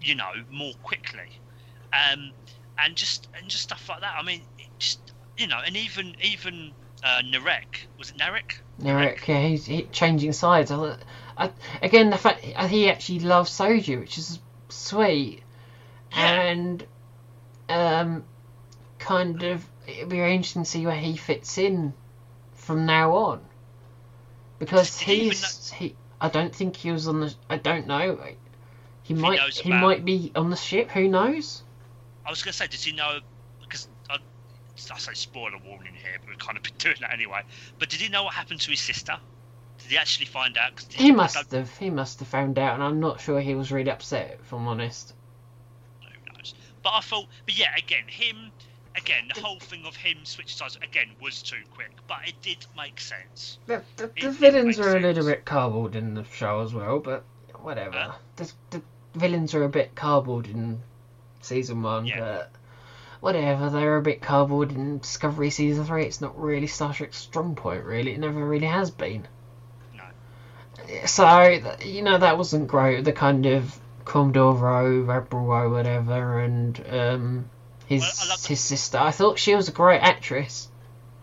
you know, more quickly, um, and just and just stuff like that. I mean, just you know, and even even uh, Narek was it Narek? Narek, yeah, he's he, changing sides. I, I, again, the fact he actually loves Soji, which is sweet, Yeah. and um, kind of it'll be interesting to see where he fits in from now on, because he's he. I don't think he was on the. I don't know. He he might. knows He might be on the ship. Who knows? I was going to say, did he know? I, say spoiler warning here, but we've kind of been doing that anyway. But did he know what happened to his sister? Did he actually find out? 'Cause did He must have. He must have found out, and I'm not sure he was really upset. If I'm honest. Who knows? But I thought, but yeah, again, him, again, the whole thing of him switching sides again was too quick, but it did make sense. The, the, It- the villains are a little bit cardboard in the show as well, but whatever. Huh? The, the villains are a bit cardboard in season one, Yeah. but whatever. They're a bit cardboard in Discovery season three. It's not really Star Trek's strong point, really. It never really has been. No. So you know that wasn't great. The kind of Commodore Rowe, Rowe, whatever, and um, his Well, the- his sister. I thought she was a great actress.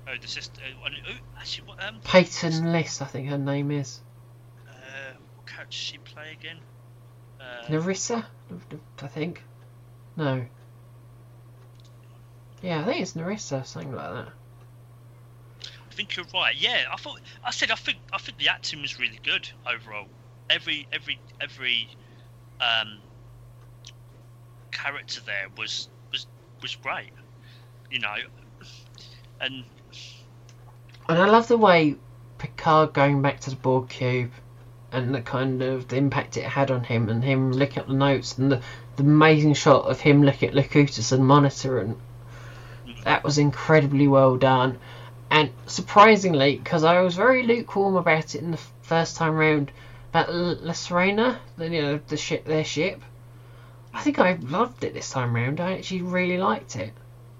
Oh, the sister. Uh, oh, actually, what, um, Peyton List, I think her name is. uh, what character did she play again? Uh, Narissa, I think. No. Yeah, I think it's Narissa, something like that. I think you're right. Yeah, I thought I said I think I think the acting was really good overall. Every every every um, character there was was was great. You know, and And I love the way Picard going back to the Borg cube and the kind of the impact it had on him and him looking at the notes and the, the amazing shot of him looking at Locutus and monitor and that was incredibly well done. And surprisingly, because I was very lukewarm about it in the first time round, about L- La Sirena, the, you know, the ship, their ship. I think I loved it this time round. I actually really liked it.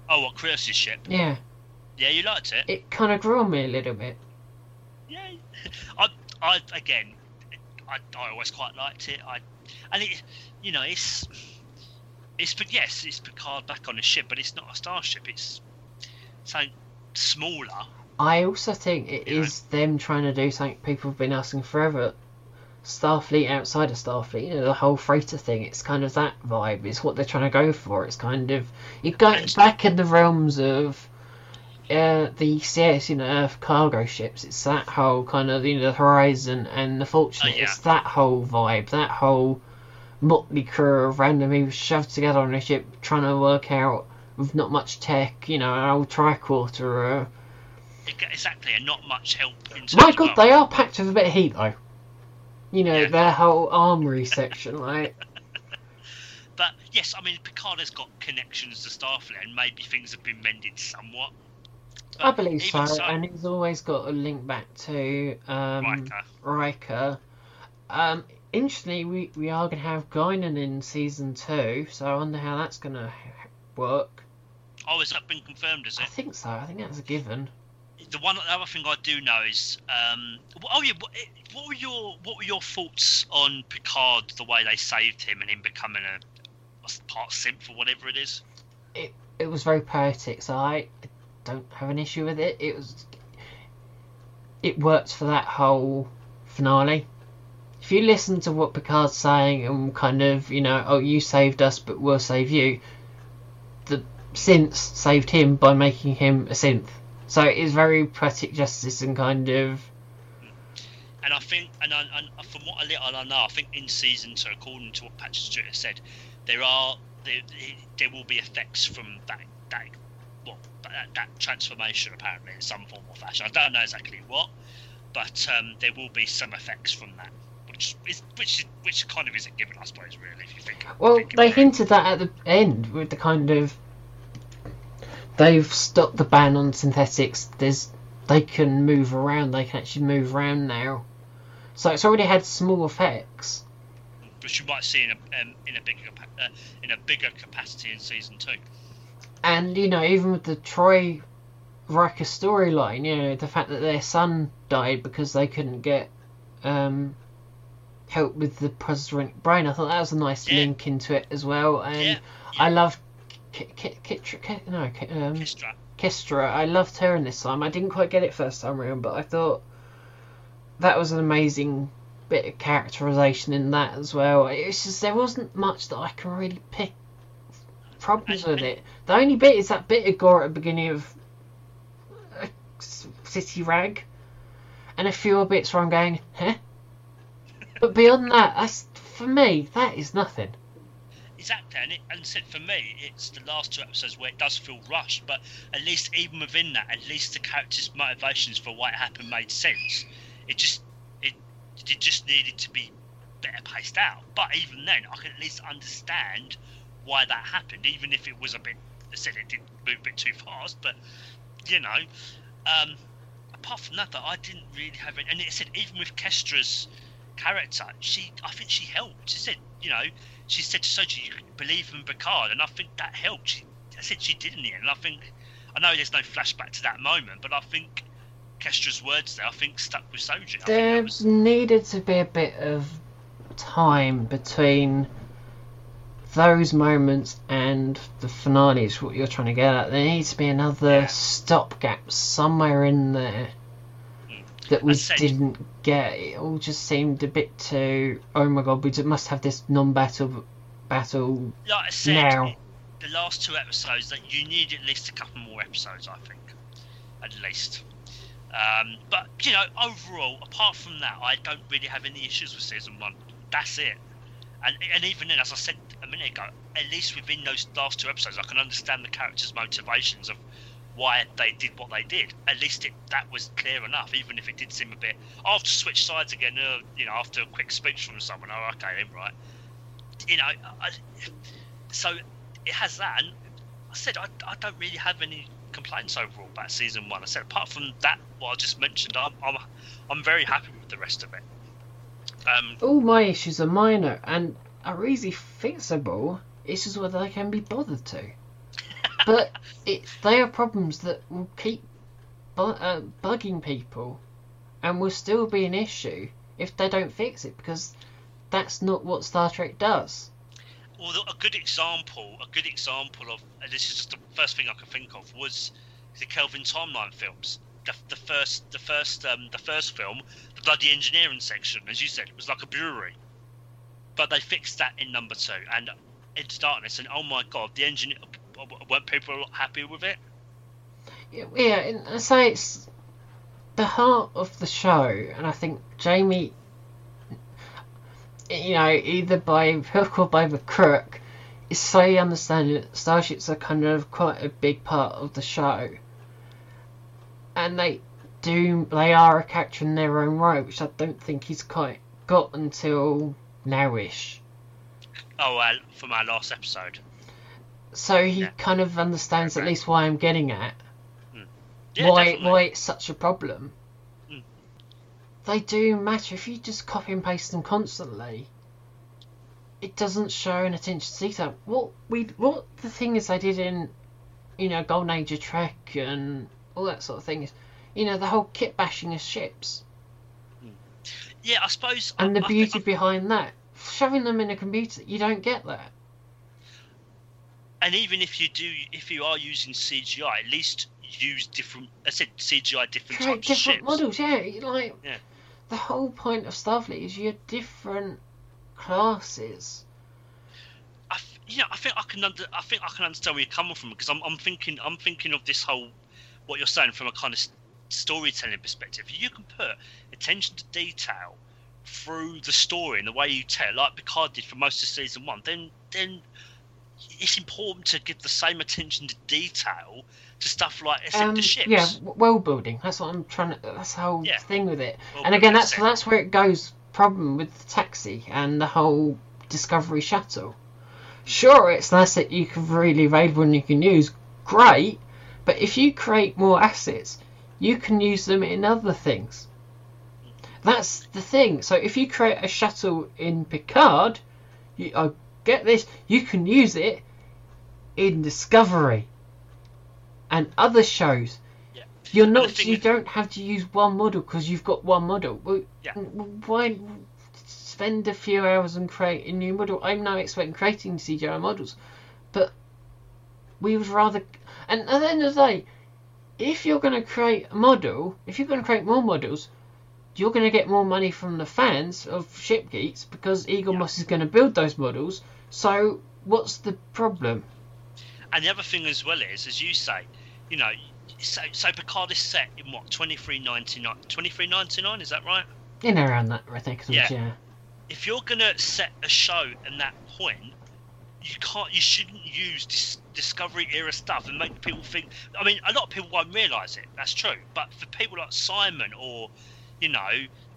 oh, what Chris's ship? Yeah, Yeah, you liked it. it kind of grew on me a little bit. Yeah, I, I again, I, I always quite liked it. I, and it, you know, it's, it's, but yes, it's Picard back on a ship, but it's not a starship. It's something smaller. I also think it is Yeah. them trying to do something people have been asking forever. Starfleet outside of Starfleet, you know, the whole freighter thing. It's kind of that vibe. It's what they're trying to go for. It's kind of it goes back in the realms of uh, the CS, you know, Earth cargo ships. It's that whole kind of you know the Horizon and the Fortune. Oh, yeah. It's that whole vibe. That whole motley crew of random people shoved together on a ship trying to work out with not much tech. You know, an old tricorder. Uh, Exactly, and not much help in My god, they are packed with a bit of heat though. You know, Yeah. their whole armory section, like But yes, I mean Picard has got connections to Starfleet, and maybe things have been mended somewhat. But I believe so, even and he's always got a link back to um, Riker. Riker. Um, interestingly, we, we are going to have Guinan in season two, so I wonder how that's going to work. Oh, has that been confirmed? Is it? I think so. I think that's a given. the one the other thing I do know is um, oh yeah what, what were your what were your thoughts on Picard the way they saved him and him becoming a, a part synth or whatever it is it it was very poetic so I don't have an issue with it it was it worked for that whole finale if you listen to what Picard's saying and kind of you know oh you saved us but we'll save you the synths saved him by making him a synth so it is very poetic justice and kind of. And I think, and, I, and from what a little I know, I think in season two, according to what Patrick Stewart said, there are there, there will be effects from that that that, that transformation apparently in some form or fashion. I don't know exactly what, but um, there will be some effects from that. Which is, which which kind of isn't given, I suppose, really, if you think. Well, think they hinted that at the end with the kind of they've stopped the ban on synthetics. There's they can move around. They can actually move around now. So it's already had small effects. Which you might see in a um, in a bigger uh, in a bigger capacity in season two. And you know, even with the Troi Riker storyline, you know, the fact that their son died because they couldn't get um, help with the positronic brain, I thought that was a nice yeah. link into it as well. And yeah. Yeah. I loved Kitra, no, um, Kestra. Kestra. I loved her in this time. I didn't quite get it first time around, but I thought that was an amazing bit of characterization in that as well. It's just there wasn't much that I can really pick problems with it. The only bit is that bit of gore at the beginning of City Rag, and a few bits where I'm going, huh? But beyond that, that's for me, that is nothing exactly, and, it, and said for me, it's the last two episodes where it does feel rushed, but at least even within that, at least the characters' motivations for why it happened made sense. It just it it just needed to be better paced out. But even then, I can at least understand why that happened, even if it was a bit. I said it did move a bit too fast, but you know. Um, apart from that, though, I didn't really have it. And it said even with Kestra's character, she I think she helped. She said, you know, she said to Soji, "You believe in Picard," and I think that helped. She, I said she did in the end, and I think I know there's no flashback to that moment, but I think Kestra's words there, I think, stuck with Soji. There was... needed to be a bit of time between those moments and the finale is what you're trying to get at. There needs to be another yeah. stopgap somewhere in there that we didn't get. It all just seemed a bit too. Oh my god, we must have this non-battle battle like I said, now. The last two episodes that you need at least a couple more episodes, I think, at least. Um, but you know, overall, apart from that, I don't really have any issues with season one. That's it. And and even then, as I said a minute ago, at least within those last two episodes, I can understand the characters' motivations of why they did what they did. At least it, that was clear enough, even if it did seem a bit. To switch sides again, uh, you know, after a quick speech from someone. Oh, okay, then, right. You know, I, so it has that. And I said I, I don't really have any complaints overall about season one. I said apart from that, what I just mentioned, I'm I'm, I'm very happy with the rest of it. Um, All my issues are minor and are easy fixable. Just whether they can be bothered to but they are problems that will keep bu- uh, bugging people and will still be an issue if they don't fix it because that's not what Star Trek does. Well, a good example, a good example of, and this is just the first thing I can think of, was the Kelvin timeline films. The, the first, the first, um, the first film, the bloody engineering section, as you said, it was like a brewery, but they fixed that in number two and into darkness. And oh my god, the engineer, weren't people happy with it? Yeah, and so it's the heart of the show, and I think Jamie, you know, either by hook or by the crook, is so understanding that starships are kind of quite a big part of the show, and they do they are a character in their own right, which I don't think he's quite got until nowish. Oh, uh, well, from our last episode so he yeah. kind of understands at least why I'm getting at. Mm. Yeah, why definitely. why it's such a problem. Mm. They do matter if you just copy and paste them constantly. It doesn't show an attention to detail. What we what the thing is they did in, you know, Golden Age of Trek and all that sort of thing is, you know, the whole kit bashing of ships. Yeah, I suppose. And I, the I beauty behind that. Shoving them in a computer, you don't get that. And even if you do, if you are using CGI, at least use different. I said CGI different Create types of different ships. models, yeah. Like, Yeah. the whole point of Starfleet is you're different classes. I, you know, I think I can under, I think I can understand where you're coming from because I'm, I'm thinking I'm thinking of this whole what you're saying from a kind of storytelling perspective. You can put attention to detail through the story and the way you tell, like Picard did for most of season one. Then then it's important to give the same attention to detail to stuff like Um, the ships. yeah, world building. That's what I'm trying to. That's the whole Yeah. thing with it. Well, and again, that's that's where it goes. Problem with the taxi and the whole Discovery shuttle. Sure, it's nice that you can really available and you can use. Great, but if you create more assets, you can use them in other things. That's the thing. So if you create a shuttle in Picard, you, I get this. You can use it in Discovery and other shows. Yeah. You're not. You with- don't have to use one model because you've got one model. Yeah. Why spend a few hours and create a new model? I'm no expert in creating CGI models, but we would rather. And at the end of the day, if you're going to create a model, if you're going to create more models, you're going to get more money from the fans of Ship Geeks because Eagle Yeah. Moss is going to build those models. So what's the problem? And the other thing as well is, as you say, you know, so, so Picard is set in what twenty three ninety nine. Twenty three ninety nine, is that right? In around that, I think. Yeah. yeah. if you're gonna set a show in that point, you can't, you shouldn't use dis- Discovery era stuff and make people think. I mean, a lot of people won't realise it. That's true. But for people like Simon or, you know,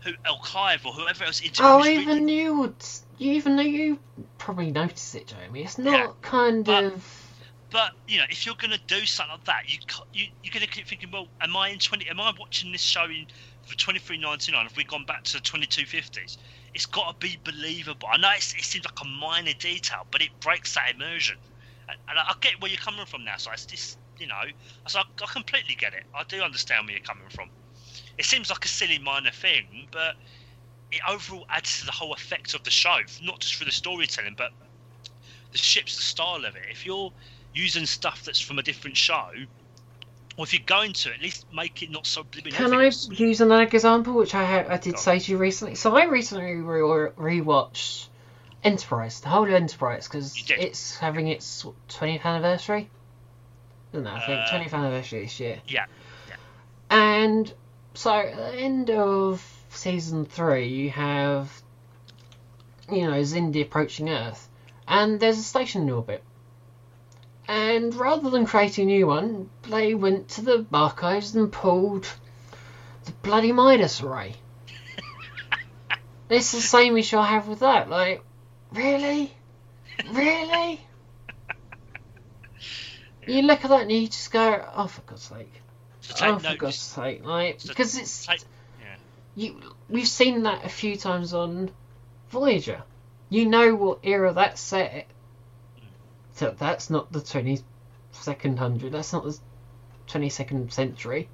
who El Clive or whoever else, Oh, even you would. You, even though you probably notice it, Jamie, it's not Yeah, kind but- of. But you know, if you're gonna do something like that, you you you're gonna keep thinking, well, am I in twenty? Am I watching this show in for twenty three ninety nine? Have we gone back to the twenty two fifties? It's got to be believable. I know it's, it seems like a minor detail, but it breaks that immersion. And, and I, I get where you're coming from now. So it's just you know, so I, I completely get it. I do understand where you're coming from. It seems like a silly minor thing, but it overall adds to the whole effect of the show, not just for the storytelling, but the ships, the style of it. If you're using stuff that's from a different show, or if you're going to, at least make it not so Can I use another example, which I ha- I did say to you recently? So I recently re- rewatched Enterprise, the whole of Enterprise, because it's having its 20th anniversary. I don't know, I think Uh, 20th anniversary this year. Yeah, yeah. And so at the end of season three, you have, you know, Xindi approaching Earth, and there's a station in orbit. And rather than creating a new one, they went to the archives and pulled the bloody Midas array. it's the same issue I have with that. Like, really? Really? You look at that and you just go, oh, for God's sake. So Oh, take for. God's sake, like So because it's take- yeah. you. We've seen that a few times on Voyager. You know what era that's set. So that's not the twenty second hundred. That's not the twenty second century.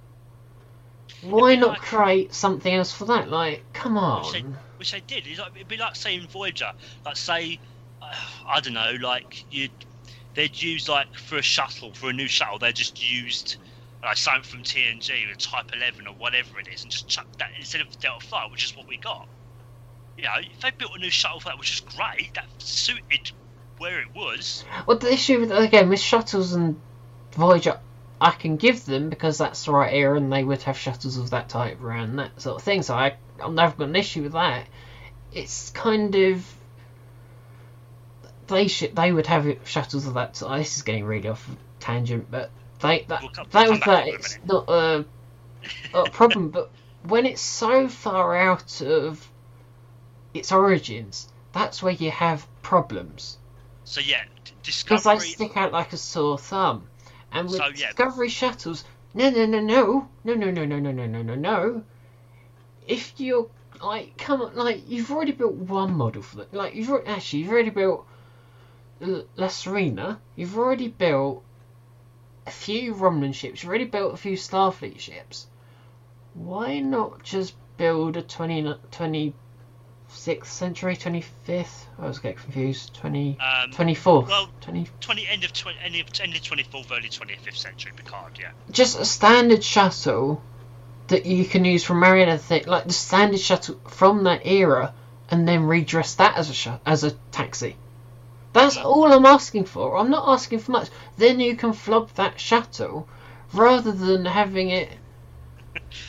Why not like- create something else for that? Like, come Which they, on. which they did. Like, it'd be like saying Voyager, like say, uh, I don't know, like you'd they'd use like for a shuttle for a new shuttle, They're just used like something from TNG, with Type Eleven or whatever it is, and just chuck that instead of Delta Flyer, which is what we got. You know, if they built a new shuttle for that, which is great, that suited where it was. Well, the issue with again with shuttles and Voyager, I can give them because that's the right era, and they would have shuttles of that type around that sort of thing. So I, I've never got an issue with that. It's kind of they should they would have shuttles of that. So this is getting really off tangent, but they that We'll come- that was that. It's not a, a problem, but when it's so far out of its origins, that's where you have problems So yeah, d- because they stick out like a sore thumb. And with So, yeah. Discovery shuttles, no, no, no, no, no, no, no, no, no, no, no, no, no. If you're like, come on, like you've already built one model for that. Like you've already, actually you've already built La Sirena. You've already built a few Romulan ships. You've already built a few Starfleet ships. why not just build a 20, 26th century, 25th? I was getting confused. 20, Um, 24th. well, 20, 20 end of 20 end of, end of 24th, early 25th century Picard. Yeah. just a standard shuttle that you can use from thing, like the standard shuttle from that era, and then redress that as a sh- as a taxi. That's all I'm asking for. I'm not asking for much. Then you can flub that shuttle, rather than having it.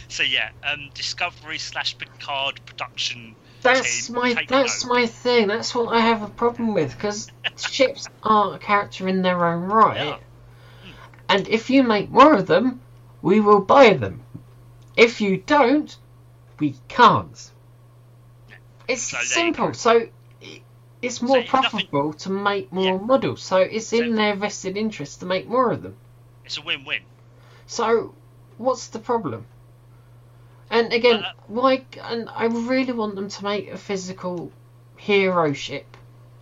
So yeah, um, Discovery slash Picard production. That's my that's note. my thing. That's what I have a problem with because ships are a character in their own right, Yeah. and if you make more of them, we will buy them. If you don't, we can't. It's So simple. So it's more nothing- profitable to make more Yeah. models. So it's in So- their vested interest to make more of them. It's a win-win. So, what's the problem? And again, Uh, why? And I really want them to make a physical hero ship.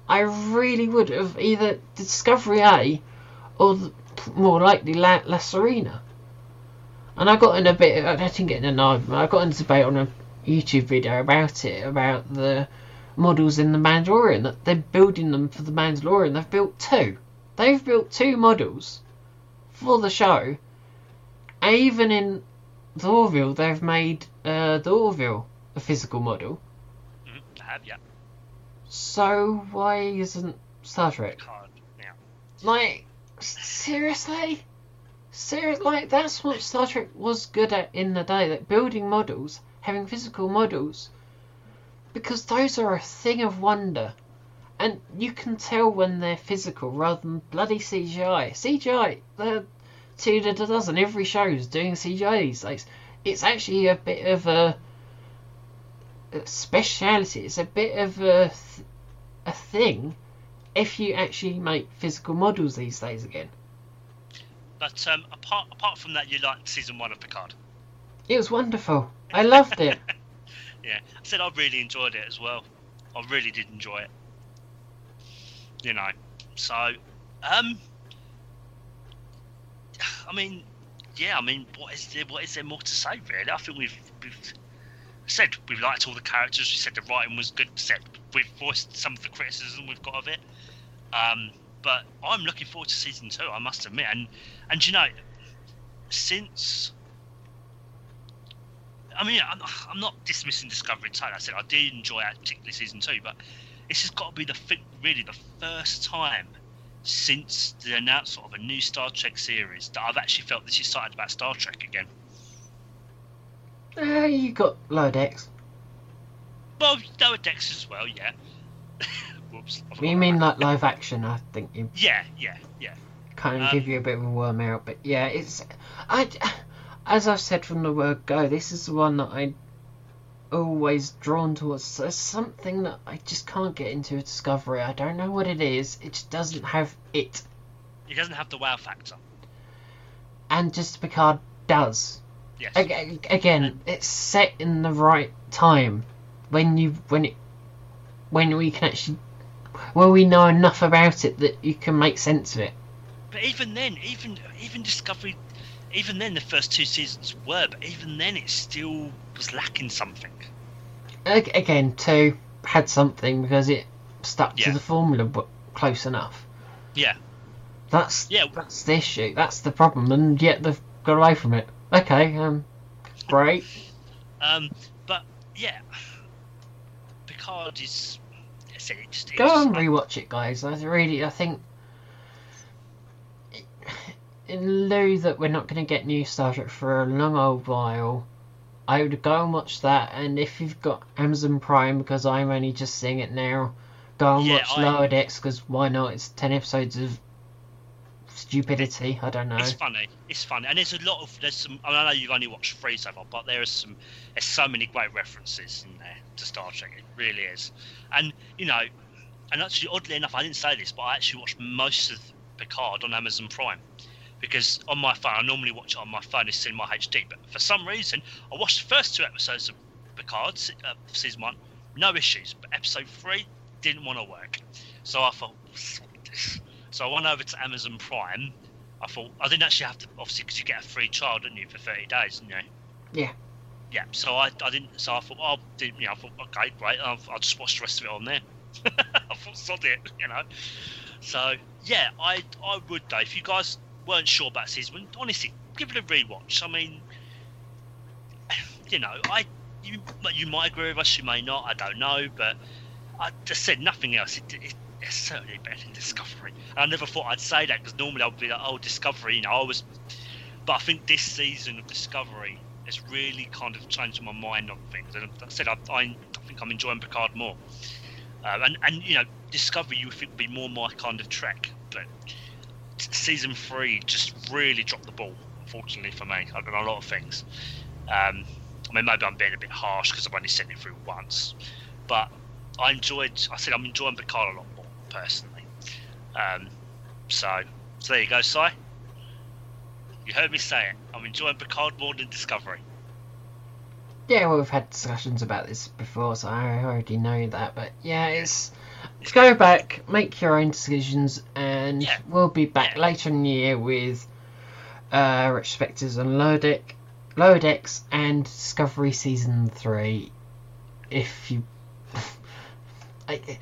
I really would have either Discovery A or the, more likely La, La Sirena. And I got in a bit. I didn't get in an argument. I got into debate on a YouTube video about it about the models in the Mandalorian that they're building them for the Mandalorian. They've built two. They've built two models for the show. And even in the Orville, they've made uh, the Orville a physical model. Mhm, I have yeah. So why isn't Star Trek? Yeah. Like, seriously? Serious? Like, that's what Star Trek was good at in the day, that building models, having physical models. Because those are a thing of wonder. And you can tell when they're physical rather than bloody CGI. CGI, they're two to the dozen. Every show's doing CGI these days. It's actually a bit of a, a speciality. It's a bit of a, th- a thing if you actually make physical models these days again. But um, apart apart from that, you liked season one of Picard. It was wonderful. I loved it. Yeah, I said I really enjoyed it as well. I really did enjoy it. You know, so um, I mean, yeah, I mean, what is there? What is there more to say? Really, I think we've we've said we've liked all the characters. We said the writing was good. Said we've voiced some of the criticism we've got of it. Um, but I'm looking forward to season two. I must admit, and and you know, since I mean, I'm, I'm not dismissing Discovery entirely. I said I did enjoy it, particularly season two, but this has got to be the really the first time since the announcement of a new Star Trek series that I've actually felt this excited about Star Trek again. Uh, you got Lower Decks. Well, Lower Decks as well, yeah. Whoops. I forgot You mean like live action? I think you. Yeah, yeah, yeah. kind of Um, give you a bit of a worm out, but yeah, it's. I, as I've said from the word go, this is the one that I always drawn towards. There's something that I just can't get into a Discovery. I don't know what it is. It just doesn't have it, It doesn't have the wow factor. and just Picard does. Yes. Ag- Again, it's set in the right time when you when it when we can actually when we know enough about it that you can make sense of it. But even then, even even Discovery, even then, the first two seasons were, but even then, it still was lacking something. Again, two had something because it stuck to the formula, but close enough. Yeah. That's Yeah. that's the issue. That's the problem, and yet they've got away from it. Okay, um, great. Um, but yeah, Picard is. It. Go and rewatch it, guys. I really, I think, in lieu that we're not going to get new Star Trek for a long old while, I would go and watch that. And if you've got Amazon Prime, because I'm only just seeing it now, go and Yeah, watch I- Lower Decks because why not? It's ten episodes of stupidity. I don't know. It's funny. It's funny, and there's a lot of there's some. I know you've only watched three so far, but there is some. There's so many great references in there to Star Trek. It really is, and you know, and actually, oddly enough, I didn't say this, but I actually watched most of Picard on Amazon Prime because on my phone, I normally watch it on my phone. It's in my HD, but for some reason, I watched the first two episodes of Picard uh, season one, no issues, but episode three didn't want to work, so I thought. So I went over to Amazon Prime. I thought I didn't actually have to, obviously, because you get a free trial, didn't you, for thirty days, didn't you? Yeah. yeah, so I, I didn't. So I thought, oh, did, you know, I thought, okay, great. I'll, I'll just watch the rest of it on there. I thought, sod it, you know. So yeah, I I would though. If you guys weren't sure about season, honestly, give it a rewatch. I mean, you know, I you you might agree with us, you may not. I don't know, but I just said nothing else. It, it, it's certainly better than Discovery. And I never thought I'd say that because normally I'd be like, oh, Discovery. You know, I was, but I think this season of Discovery has really kind of changed my mind on things. And I said, I, I, I think I'm enjoying Picard more. Uh, and and you know, Discovery you would think would be more my kind of trek, but season three just really dropped the ball. Unfortunately for me, I've done a lot of things. Um, I mean, maybe I'm being a bit harsh because I've only seen it through once, but I enjoyed. I said I'm enjoying Picard a lot more personally. Um, so, so there you go, Si. You heard me say it. I'm enjoying Picard more than Discovery. Yeah, well, we've had discussions about this before, so I already know that. But yeah, it's to go back, make your own decisions, and Yeah. we'll be back later in the year with uh, retrospectives on Lower Deck, Lower Decks, and Discovery season three. If you, I,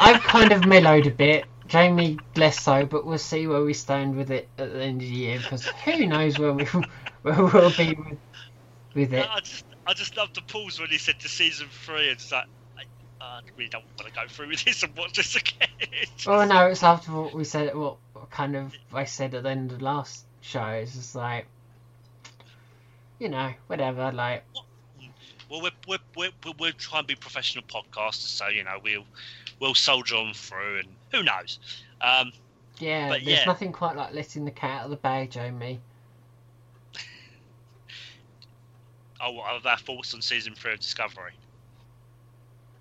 I've kind of mellowed a bit. Jamie less so, but we'll see where we stand with it at the end of the year because who knows where we where we'll be with, with it. I just, I just loved the pause when he said to season three. It's like, Really don't want to go through with this and watch this again. Oh no, it's after what we said. What kind of I said at the end of the last show. It's just like, you know, whatever. Like, Well, we're, we're, we're, we're, we're trying to be professional podcasters, so you know we'll we'll soldier on through, and who knows. Um, yeah, But there's yeah. nothing quite like letting the cat out of the bag, Jamie. oh, what are our thoughts on season three of Discovery?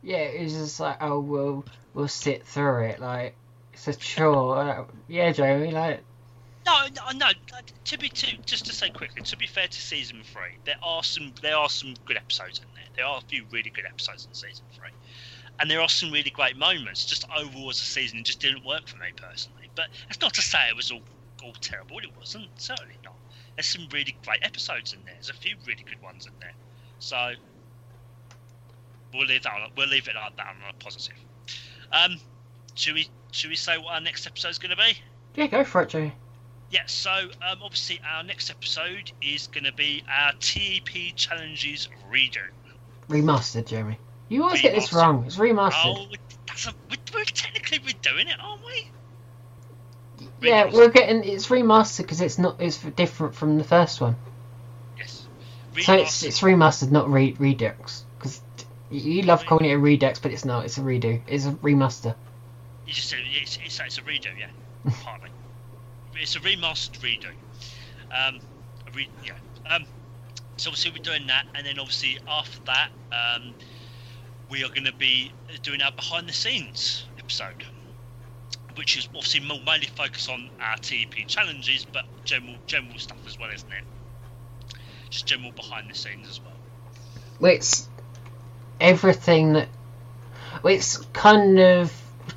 Yeah, it's just like, oh, we'll we'll sit through it. Like, it's a chore. Yeah, Jamie. Like, No, no, no. To be to, just to say quickly, to be fair to season three, there are some there are some good episodes in there. There are a few really good episodes in season three, and there are some really great moments. Just overall as a season, it just didn't work for me personally. But that's not to say it was all all terrible. It wasn't certainly not. There's some really great episodes in there. There's a few really good ones in there. So we'll leave that on. We'll leave it like that on a positive. Um, should we should we say what our next episode is going to be? yeah, go for it, Jamie. Yeah, so um, obviously our next episode is going to be our TEP challenges redo. Remastered, Jeremy. You always get this wrong. It's remastered. Oh, that's a, we're, technically redoing it, aren't we? yeah, remastered. we're getting it's remastered because it's not it's different from the first one. Yes. So it's Remastered. it's remastered, not re- redux. Because you love calling it a redux, but it's not. It's a redo. It's a remaster. You just said it's, it's, it's a redo, yeah. Partly. It's a remastered redo. Um, a re, yeah. Um, so obviously we're doing that, and then obviously after that, um, we are going to be doing our behind the scenes episode, which is obviously more mainly focused on our TEP challenges, but general general stuff as well, isn't it? Just general behind the scenes as well. Well, It's everything that. It's kind of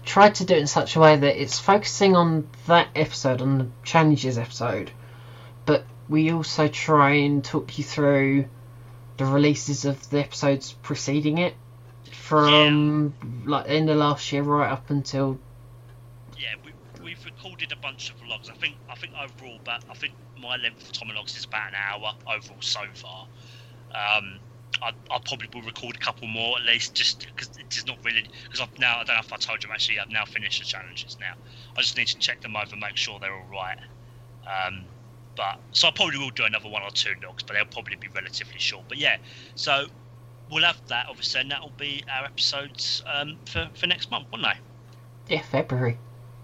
tried to do it in such a way that it's focusing on that episode, on the challenges episode, but we also try and talk you through the releases of the episodes preceding it from like end of last year right up until yeah, we, we've recorded a bunch of vlogs. I think I think overall, but I think my length of Tommy Logs is about an hour overall so far. Um, I, I probably will record a couple more at least, just because it's not really because I've now I don't know if I told you actually I've now finished the challenges now. I just need to check them over, and make sure they're all right. Um, but so I probably will do another one or two logs, but they'll probably be relatively short. But yeah, so we'll have that obviously, and that will be our episodes um, for for next month, won't they? yeah February.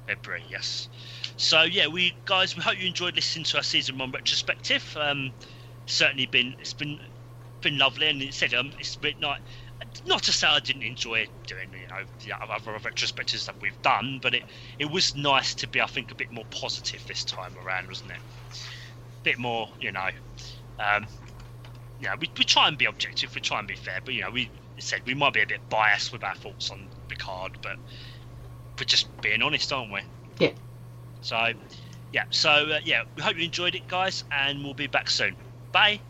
February, yes. So yeah, we guys, we hope you enjoyed listening to our season one retrospective. Um, certainly been it's been been lovely, and it said um, it's been not not to say I didn't enjoy doing you know the other retrospectives that we've done, but it it was nice to be I think a bit more positive this time around, wasn't it? A bit more, you know. Um, yeah, we, we try and be objective, we try and be fair, but you know, we said we might be a bit biased with our thoughts on Picard, but we're just being honest, aren't we? Yeah. So, yeah. So, uh, yeah, we hope you enjoyed it, guys, and we'll be back soon. Bye.